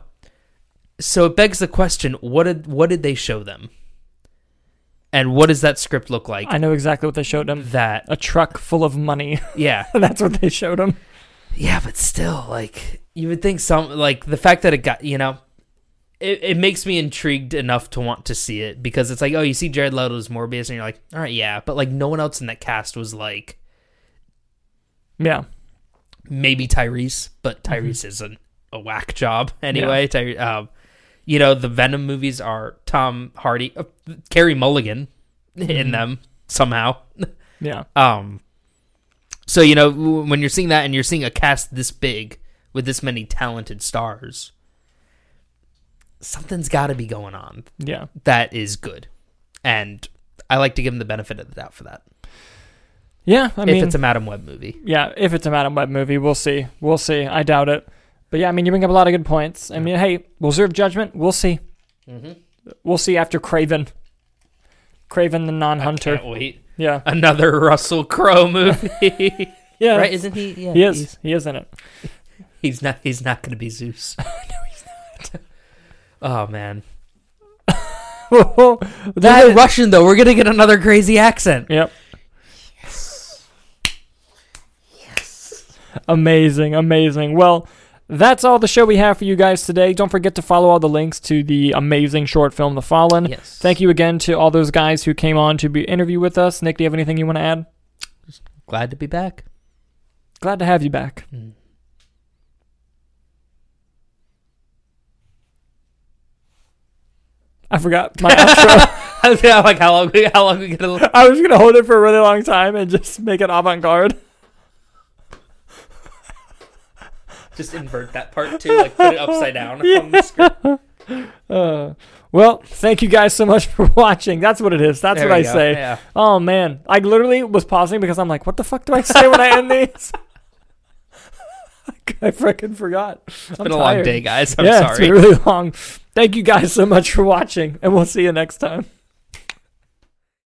So it begs the question, what did what did they show them? And what does that script look like? I know exactly what they showed him. that A truck full of money. yeah. That's what they showed him. Yeah, but still, like you would think some like the fact that it got you know, it, it makes me intrigued enough to want to see it because it's like oh you see Jared Leto's Morbius and you're like all right yeah, but like no one else in that cast was like Yeah. maybe Tyrese, but Tyrese isn't a whack job anyway. Ty- um, you know the Venom movies are Tom Hardy, uh, Carey Mulligan in them somehow. Yeah. Um, so you know when you're seeing that and you're seeing a cast this big with this many talented stars, something's got to be going on Yeah. that is good, and I like to give them the benefit of the doubt for that. Yeah. I mean, if it's a Madam Web movie, yeah, if it's a Madam Web movie, we'll see. We'll see. I doubt it. But yeah, I mean, you bring up a lot of good points. I mean, hey, we'll reserve judgment. We'll see. Mm-hmm. We'll see after Kraven. Kraven the non-hunter. can't wait. Yeah. Another Russell Crowe movie, Yeah. right? Isn't he? Yeah, He is. He's, He is in it. he's not. He's not going to be Zeus. no, he's not. oh man, that that Russian though. We're gonna get another crazy accent. Yep. Yes. Amazing, amazing. Well, that's all the show we have for you guys today. Don't forget to follow all the links to the amazing short film, The Fallen. Yes. Thank you again to all those guys who came on to be interview with us. Nick, do you have anything you want to add? Just Glad to be back. Glad to have you back. Mm. I forgot my outro. I was gonna- like how long? How long we gonna? I was gonna hold it for a really long time and just make it avant-garde. Just invert that part too, like put it upside down on the screen. Uh, well, thank you guys so much for watching. That's what it is. That's There what I go, say. yeah. Oh man, I literally was pausing because I'm like, what the fuck do I say when I end these? I freaking forgot. It's been a long day, guys. I'm yeah, sorry. it's been really long. Thank you guys so much for watching, and we'll see you next time.